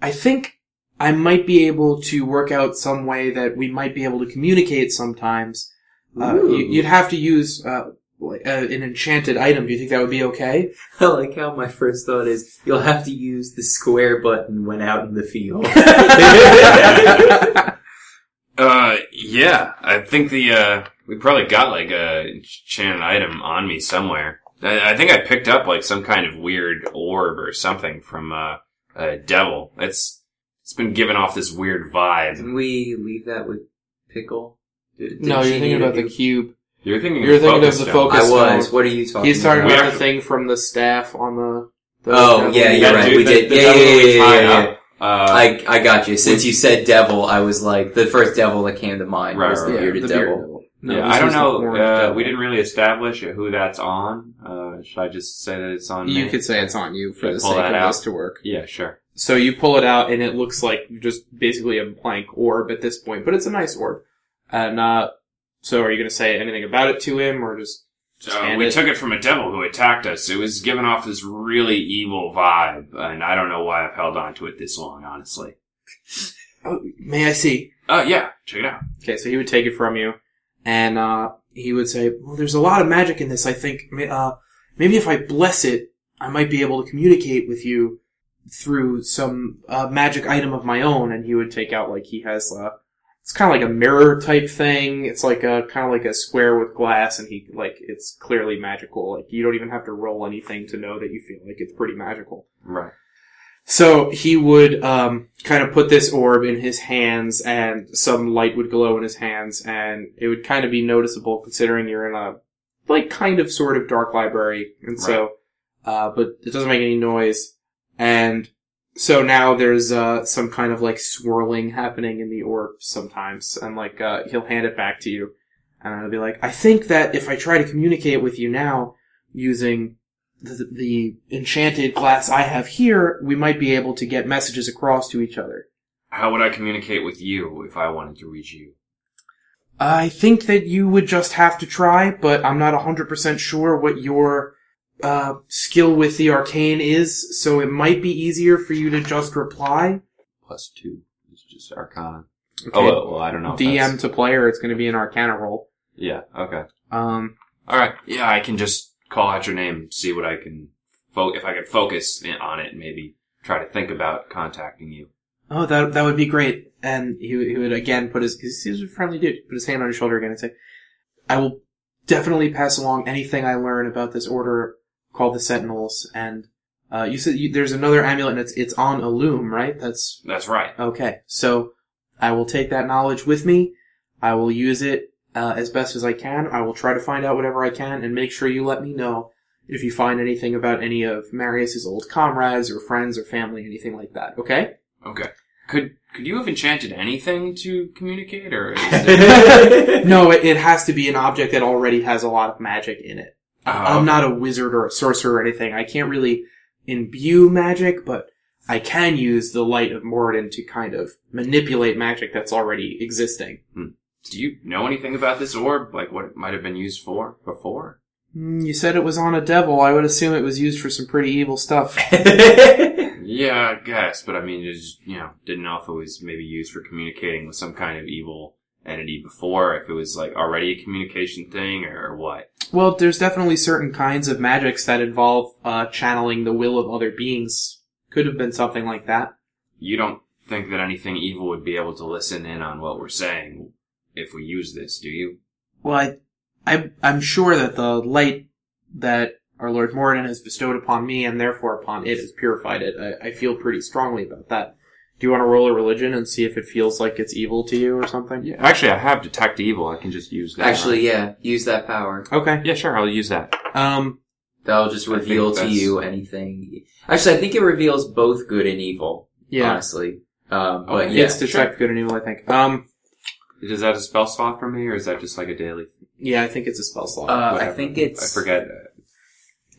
[SPEAKER 1] "I think I might be able to work out some way that we might be able to communicate sometimes. Uh, you, you'd have to use." Uh, like, uh, an enchanted item. Do you think that would be okay?
[SPEAKER 3] I like how my first thought is you'll have to use the square button when out in the field.
[SPEAKER 2] uh, yeah, I think the, uh, we probably got like a enchanted item on me somewhere. I, I think I picked up like some kind of weird orb or something from, uh, a devil. It's, it's been giving off this weird vibe.
[SPEAKER 3] Didn't we leave that with Pickle? Did, did
[SPEAKER 1] no, you're thinking about
[SPEAKER 3] to
[SPEAKER 1] the cube.
[SPEAKER 2] You're thinking
[SPEAKER 1] You're
[SPEAKER 2] of
[SPEAKER 1] thinking of the
[SPEAKER 2] stone.
[SPEAKER 1] focus-
[SPEAKER 3] I was.
[SPEAKER 1] stone.
[SPEAKER 3] What are you talking
[SPEAKER 1] He's talking
[SPEAKER 3] about?
[SPEAKER 1] About the thing from the staff on the. the
[SPEAKER 3] Oh, yeah, you're
[SPEAKER 2] That
[SPEAKER 3] right.
[SPEAKER 2] dude-
[SPEAKER 3] we
[SPEAKER 2] the-
[SPEAKER 3] did.
[SPEAKER 2] the
[SPEAKER 3] yeah,
[SPEAKER 2] devil
[SPEAKER 3] yeah, yeah, yeah, yeah.
[SPEAKER 2] Uh,
[SPEAKER 3] I, I got you. Since you said devil, I was like, the first devil that came to mind
[SPEAKER 2] Right,
[SPEAKER 3] was the
[SPEAKER 2] right, right.
[SPEAKER 3] bearded
[SPEAKER 1] the
[SPEAKER 3] devil.
[SPEAKER 1] bearded devil. No,
[SPEAKER 2] yeah, I don't know. Uh, we didn't really establish who that's on. Uh, should I just say that it's on
[SPEAKER 1] You
[SPEAKER 2] me?
[SPEAKER 1] could say it's on you for
[SPEAKER 2] Should
[SPEAKER 1] the sake of
[SPEAKER 2] out?
[SPEAKER 1] this to work.
[SPEAKER 2] Yeah, sure.
[SPEAKER 1] So you pull it out, and it looks like just basically a blank orb at this point, but it's a nice orb. And uh, so, are you going to say anything about it to him, or just just
[SPEAKER 2] Uh, we
[SPEAKER 1] it?
[SPEAKER 2] took it from a devil who attacked us. It was giving off this really evil vibe, and I don't know why I've held on to it this long, honestly.
[SPEAKER 1] Oh, may I see?
[SPEAKER 2] Oh, yeah, check it out.
[SPEAKER 1] Okay, so he would take it from you, and uh, he would say, "Well, there's a lot of magic in this. I think uh, maybe if I bless it, I might be able to communicate with you through some uh, magic item of my own." And he would take out like he has uh, it's kind of like a mirror type thing. It's like a kind of like a square with glass, and he like it's clearly magical. Like you don't even have to roll anything to know that you feel like it's pretty magical.
[SPEAKER 2] Right.
[SPEAKER 1] So he would um, kind of put this orb in his hands, and some light would glow in his hands, and it would kind of be noticeable considering you're in a like kind of sort of dark library, and so, uh, but it doesn't make any noise, and so now there's uh, some kind of like swirling happening in the orb sometimes, and like uh, he'll hand it back to you, and I'll be like, I think that if I try to communicate with you now using the, the enchanted glass I have here, we might be able to get messages across to each other.
[SPEAKER 2] How would I communicate with you if I wanted to reach you?
[SPEAKER 1] I think that you would just have to try, but I'm not 100% sure what your uh, skill with the arcane is, so it might be easier for you to just reply.
[SPEAKER 2] Plus two. It's just Arcana.
[SPEAKER 1] Okay.
[SPEAKER 2] Oh, well, well, I don't know.
[SPEAKER 1] DM
[SPEAKER 2] that's-
[SPEAKER 1] to player, it's going to be an arcana roll.
[SPEAKER 2] Yeah, okay.
[SPEAKER 1] Um,
[SPEAKER 2] Alright, yeah, I can just call out your name, see what I can, fo- if I can focus on it, and maybe try to think about contacting you.
[SPEAKER 1] oh, that that would be great. And he, would- he would again put his, he's a friendly dude, put his hand on your shoulder again and say, I will definitely pass along anything I learn about this order called the Sentinels. And, uh, you said you, there's another amulet and it's, it's on Illume, right? That's,
[SPEAKER 2] That's right.
[SPEAKER 1] okay. So, I will take that knowledge with me. I will use it, uh, as best as I can. I will try to find out whatever I can and make sure you let me know if you find anything about any of Marius's old comrades or friends or family, anything like that. Okay?
[SPEAKER 2] Okay. Could could you have enchanted anything to communicate, or is it,
[SPEAKER 1] no, it, it has to be an object that already has a lot of magic in it.
[SPEAKER 2] Oh,
[SPEAKER 1] I'm not a wizard or a sorcerer or anything. I can't really imbue magic, but I can use the light of Moradin to kind of manipulate magic that's already existing.
[SPEAKER 2] Do you know anything about this orb? Like what it might have been used for before?
[SPEAKER 1] Hmm, You said it was on a devil. I would assume it was used for some pretty evil stuff.
[SPEAKER 2] Yeah, I guess, but I mean, it just, you know, didn't know if it was maybe used for communicating with some kind of evil entity before, if it was like already a communication thing or what.
[SPEAKER 1] Well, there's definitely certain kinds of magics that involve uh, channeling the will of other beings. Could have been something like that.
[SPEAKER 2] You don't think that anything evil would be able to listen in on what we're saying if we use this, do you?
[SPEAKER 1] Well, I, I, I'm sure that the light that our Lord Moradin has bestowed upon me and therefore upon it has purified it. I, I feel pretty strongly about that. Do you want to roll a religion and see if it feels like it's evil to you or something?
[SPEAKER 2] Yeah. Actually, I have detect evil. I can just use that.
[SPEAKER 3] Actually, yeah, use that power.
[SPEAKER 1] Okay.
[SPEAKER 2] yeah, sure. I'll use that.
[SPEAKER 1] Um,
[SPEAKER 3] That'll just reveal to
[SPEAKER 2] that's-
[SPEAKER 3] you anything. Actually, I think it reveals both good and evil.
[SPEAKER 1] yeah.
[SPEAKER 3] Honestly, um, but
[SPEAKER 2] Okay.
[SPEAKER 3] yeah,
[SPEAKER 1] it's detect good and evil, I think. Um,
[SPEAKER 2] Is that a spell slot for me, or is that just like a daily?
[SPEAKER 1] yeah, I think it's a spell slot.
[SPEAKER 3] Uh, I
[SPEAKER 2] Whatever.
[SPEAKER 3] think it's.
[SPEAKER 2] I forget.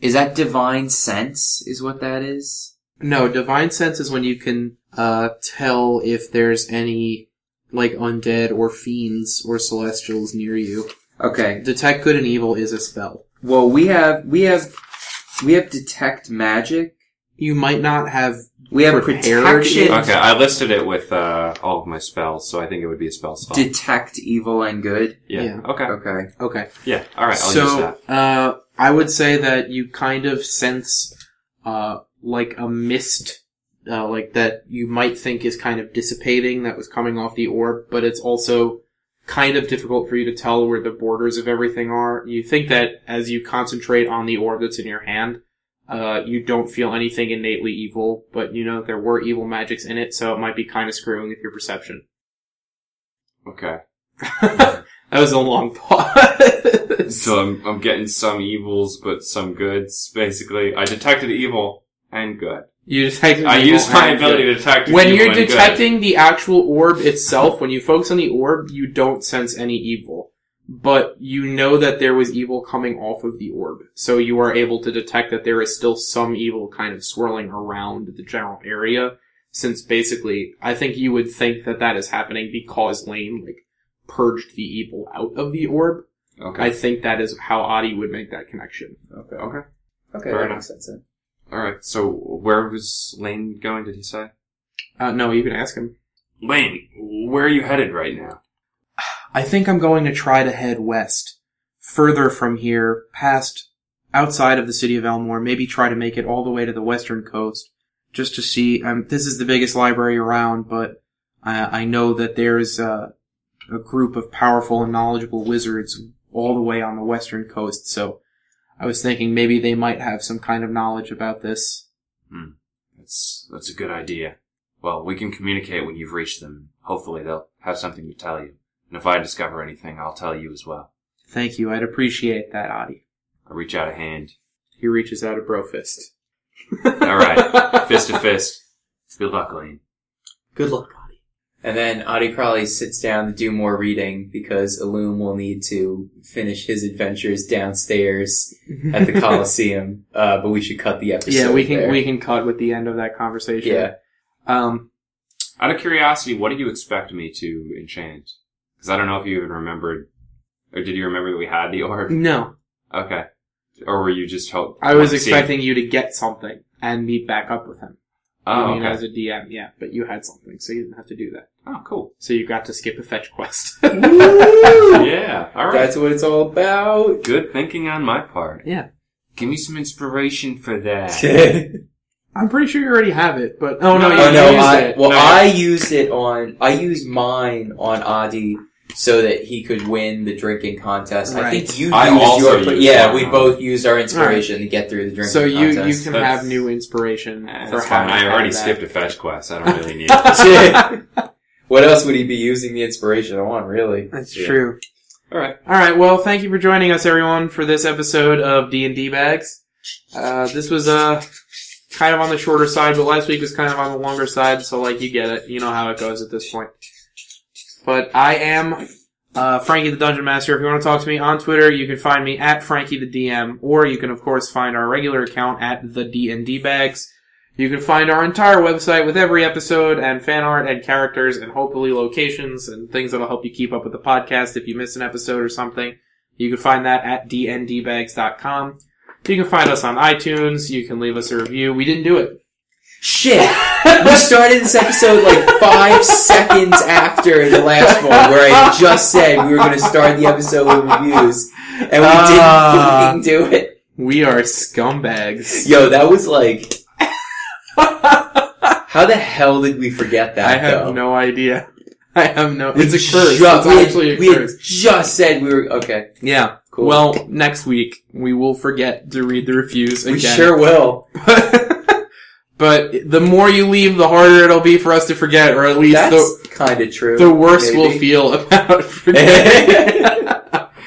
[SPEAKER 3] is that divine sense? Is what that is?
[SPEAKER 1] No, divine sense is when you can uh, tell if there's any like undead or fiends or celestials near you.
[SPEAKER 3] Okay.
[SPEAKER 1] Detect good and evil is a spell.
[SPEAKER 3] Well, we have we have we have detect magic.
[SPEAKER 1] You might not have.
[SPEAKER 3] We have
[SPEAKER 1] Prepared
[SPEAKER 3] protection.
[SPEAKER 1] it.
[SPEAKER 2] Okay, I listed it with uh, all of my spells, so I think it would be a spell slot.
[SPEAKER 3] Detect evil and good.
[SPEAKER 2] yeah.
[SPEAKER 1] yeah.
[SPEAKER 2] Okay.
[SPEAKER 3] Okay.
[SPEAKER 1] Okay.
[SPEAKER 2] Yeah. All right. I'll use
[SPEAKER 1] so
[SPEAKER 2] that.
[SPEAKER 1] uh, I would say that you kind of sense uh, like a mist. Uh, like that you might think is kind of dissipating that was coming off the orb, but it's also kind of difficult for you to tell where the borders of everything are. You think that as you concentrate on the orb that's in your hand, uh, you don't feel anything innately evil, but you know there were evil magics in it, so it might be kind of screwing with your perception.
[SPEAKER 2] Okay.
[SPEAKER 1] that was a long pause.
[SPEAKER 2] So I'm I'm getting some evils, but some goods. Basically, I detected evil and good.
[SPEAKER 1] You detect
[SPEAKER 2] I
[SPEAKER 1] evil
[SPEAKER 2] used my
[SPEAKER 1] and
[SPEAKER 2] ability to detect
[SPEAKER 1] when
[SPEAKER 2] evil
[SPEAKER 1] you're
[SPEAKER 2] and good.
[SPEAKER 1] detecting the actual orb itself, when you focus on the orb, you don't sense any evil. But you know that there was evil coming off of the orb. So you are able to detect that there is still some evil kind of swirling around the general area. Since basically, I think you would think that that is happening because Lane, like, purged the evil out of the orb.
[SPEAKER 2] Okay.
[SPEAKER 1] I think that is how Ati would make that connection.
[SPEAKER 3] Okay.
[SPEAKER 2] okay.
[SPEAKER 3] Okay.
[SPEAKER 2] Fair
[SPEAKER 3] that
[SPEAKER 2] enough.
[SPEAKER 3] makes sense. Then.
[SPEAKER 2] All right. So where was Lane going? Did he say?
[SPEAKER 1] Uh, no, you can ask him.
[SPEAKER 2] Lane, where are you headed right now?
[SPEAKER 1] I think I'm going to try to head west, further from here, past outside of the city of Elmore. Maybe try to make it all the way to the western coast, just to see. Um, this is the biggest library around, but I, I know that there's uh, a group of powerful and knowledgeable wizards all the way on the western coast. So I was thinking maybe they might have some kind of knowledge about this. Hmm.
[SPEAKER 2] That's that's a good idea. Well, we can communicate when you've reached them. Hopefully, they'll have something to tell you. And if I discover anything, I'll tell you as well.
[SPEAKER 1] Thank you. I'd appreciate that, Ati.
[SPEAKER 2] I reach out a hand.
[SPEAKER 1] He reaches out a bro fist.
[SPEAKER 2] All right, fist to fist. Good luck, Lane.
[SPEAKER 1] Good luck, Ati.
[SPEAKER 3] And then Ati probably sits down to do more reading because Illume will need to finish his adventures downstairs at the Coliseum. Uh, but we should cut the episode.
[SPEAKER 1] Yeah, we can
[SPEAKER 3] there.
[SPEAKER 1] we can cut with the end of that conversation.
[SPEAKER 3] Yeah.
[SPEAKER 1] Um.
[SPEAKER 2] Out of curiosity, what did you expect me to enchant? Because I don't know if you even remembered, or did you remember that we had the orb?
[SPEAKER 1] No,
[SPEAKER 2] Okay. Or were you just hope?
[SPEAKER 1] I was expecting you to get something and meet back up with him. Oh, I
[SPEAKER 2] Oh,
[SPEAKER 1] mean,
[SPEAKER 2] okay.
[SPEAKER 1] as a DM, yeah, but you had something, so you didn't have to do that.
[SPEAKER 2] Oh, cool.
[SPEAKER 1] So you got to skip a fetch quest.
[SPEAKER 2] Yeah. All right.
[SPEAKER 3] That's what it's all about.
[SPEAKER 2] Good thinking on my part.
[SPEAKER 1] yeah,
[SPEAKER 2] Give me some inspiration for that.
[SPEAKER 1] I'm pretty sure you already have it, but oh no,
[SPEAKER 2] No,
[SPEAKER 1] you
[SPEAKER 3] oh no,
[SPEAKER 1] used
[SPEAKER 3] I,
[SPEAKER 1] it.
[SPEAKER 3] well,
[SPEAKER 2] No.
[SPEAKER 3] I used it on, I used mine on Ati so that he could win the drinking contest. I think you
[SPEAKER 2] I
[SPEAKER 3] used
[SPEAKER 2] also
[SPEAKER 3] your,
[SPEAKER 2] used
[SPEAKER 3] yeah, we
[SPEAKER 2] on-
[SPEAKER 3] both used our inspiration to get through the drinking
[SPEAKER 1] so you
[SPEAKER 3] contest.
[SPEAKER 1] you can
[SPEAKER 2] That's-
[SPEAKER 1] have new inspiration for
[SPEAKER 2] That's
[SPEAKER 1] how
[SPEAKER 2] fine. I already
[SPEAKER 1] that.
[SPEAKER 2] skipped a fetch quest. I don't really need it.
[SPEAKER 3] what else would he be using the inspiration on, really?
[SPEAKER 1] That's
[SPEAKER 2] Yeah.
[SPEAKER 1] true.
[SPEAKER 2] All right.
[SPEAKER 1] All right. Well, thank you for joining us, everyone, for this episode of D and D Bags. Uh, this was uh kind of on the shorter side, but last week was kind of on the longer side. So, like, you get it. You know how it goes at this point. But I am uh, Frankie the Dungeon Master. If you want to talk to me on Twitter, you can find me at Frankie the DM, or you can of course find our regular account at the D and D Bags. You can find our entire website with every episode and fan art and characters and hopefully locations and things that'll help you keep up with the podcast if you miss an episode or something. You can find that at dndbags.com. You can find us on iTunes. You can leave us a review. We didn't do it.
[SPEAKER 3] Shit! we started this episode like five seconds after the last one, where I just said we were going to start the episode with reviews, and we
[SPEAKER 1] Ah.
[SPEAKER 3] didn't fucking do it.
[SPEAKER 1] We are scumbags.
[SPEAKER 3] Yo, that was like, how the hell did we forget that?
[SPEAKER 1] I have
[SPEAKER 3] though?
[SPEAKER 1] no idea. I have no.
[SPEAKER 3] We
[SPEAKER 1] It's a curse.
[SPEAKER 3] ju-
[SPEAKER 1] it's actually a
[SPEAKER 3] we
[SPEAKER 1] curse.
[SPEAKER 3] just said we were okay.
[SPEAKER 1] Yeah.
[SPEAKER 3] Cool.
[SPEAKER 1] Well, next week we will forget to read the reviews
[SPEAKER 3] We sure will.
[SPEAKER 1] but the more you leave, the harder it'll be for us to forget, or at least the
[SPEAKER 3] kind of true.
[SPEAKER 1] the worse we'll feel about forgetting.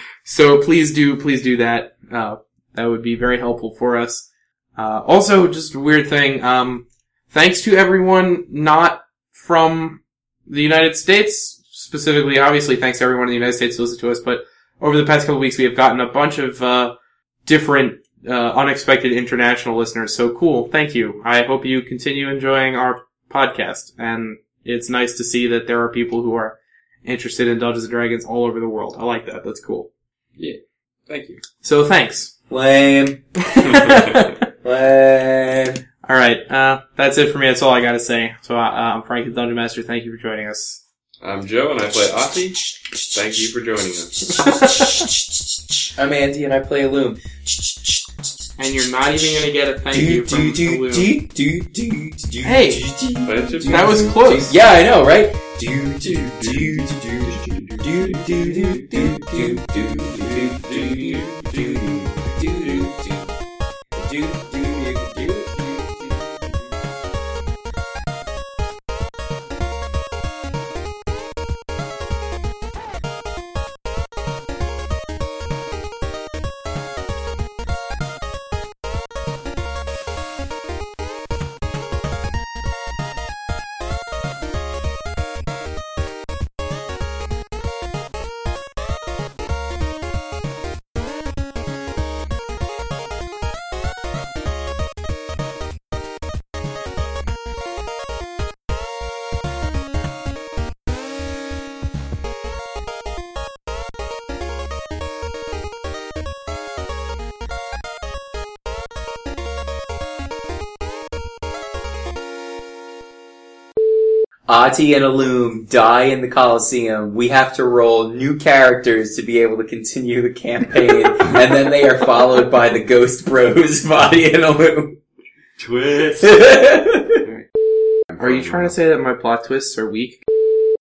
[SPEAKER 1] so please do, please do that. Uh, that would be very helpful for us. Uh, also, just a weird thing. Um, thanks to everyone not from the United States, specifically, obviously, thanks to everyone in the United States who listened to us. But over the past couple of weeks, we have gotten a bunch of uh, different, uh, unexpected international listeners. So cool. Thank you. I hope you continue enjoying our podcast, and it's nice to see that there are people who are interested in Dungeons and Dragons all over the world. I like that. That's cool. Yeah.
[SPEAKER 2] Thank you.
[SPEAKER 1] So thanks.
[SPEAKER 3] Lame. Lame.
[SPEAKER 1] all right, uh, that's it for me. That's all I got to say. So uh, I'm Frank, the Dungeon Master. Thank you for joining us.
[SPEAKER 2] I'm Joe, and I play Ati. Thank you for joining us.
[SPEAKER 3] I'm Andy and I play Illume.
[SPEAKER 1] And you're not even gonna get a thank you from Balloon.
[SPEAKER 3] Hey,
[SPEAKER 2] But it's just-
[SPEAKER 1] That was close.
[SPEAKER 3] Yeah, I know, right? Ati and Illume die in the Colosseum. We have to roll new characters to be able to continue the campaign, and then they are followed by the Ghost Bros, Ati and Illume.
[SPEAKER 2] Twist.
[SPEAKER 1] Are you trying to say that my plot twists are weak?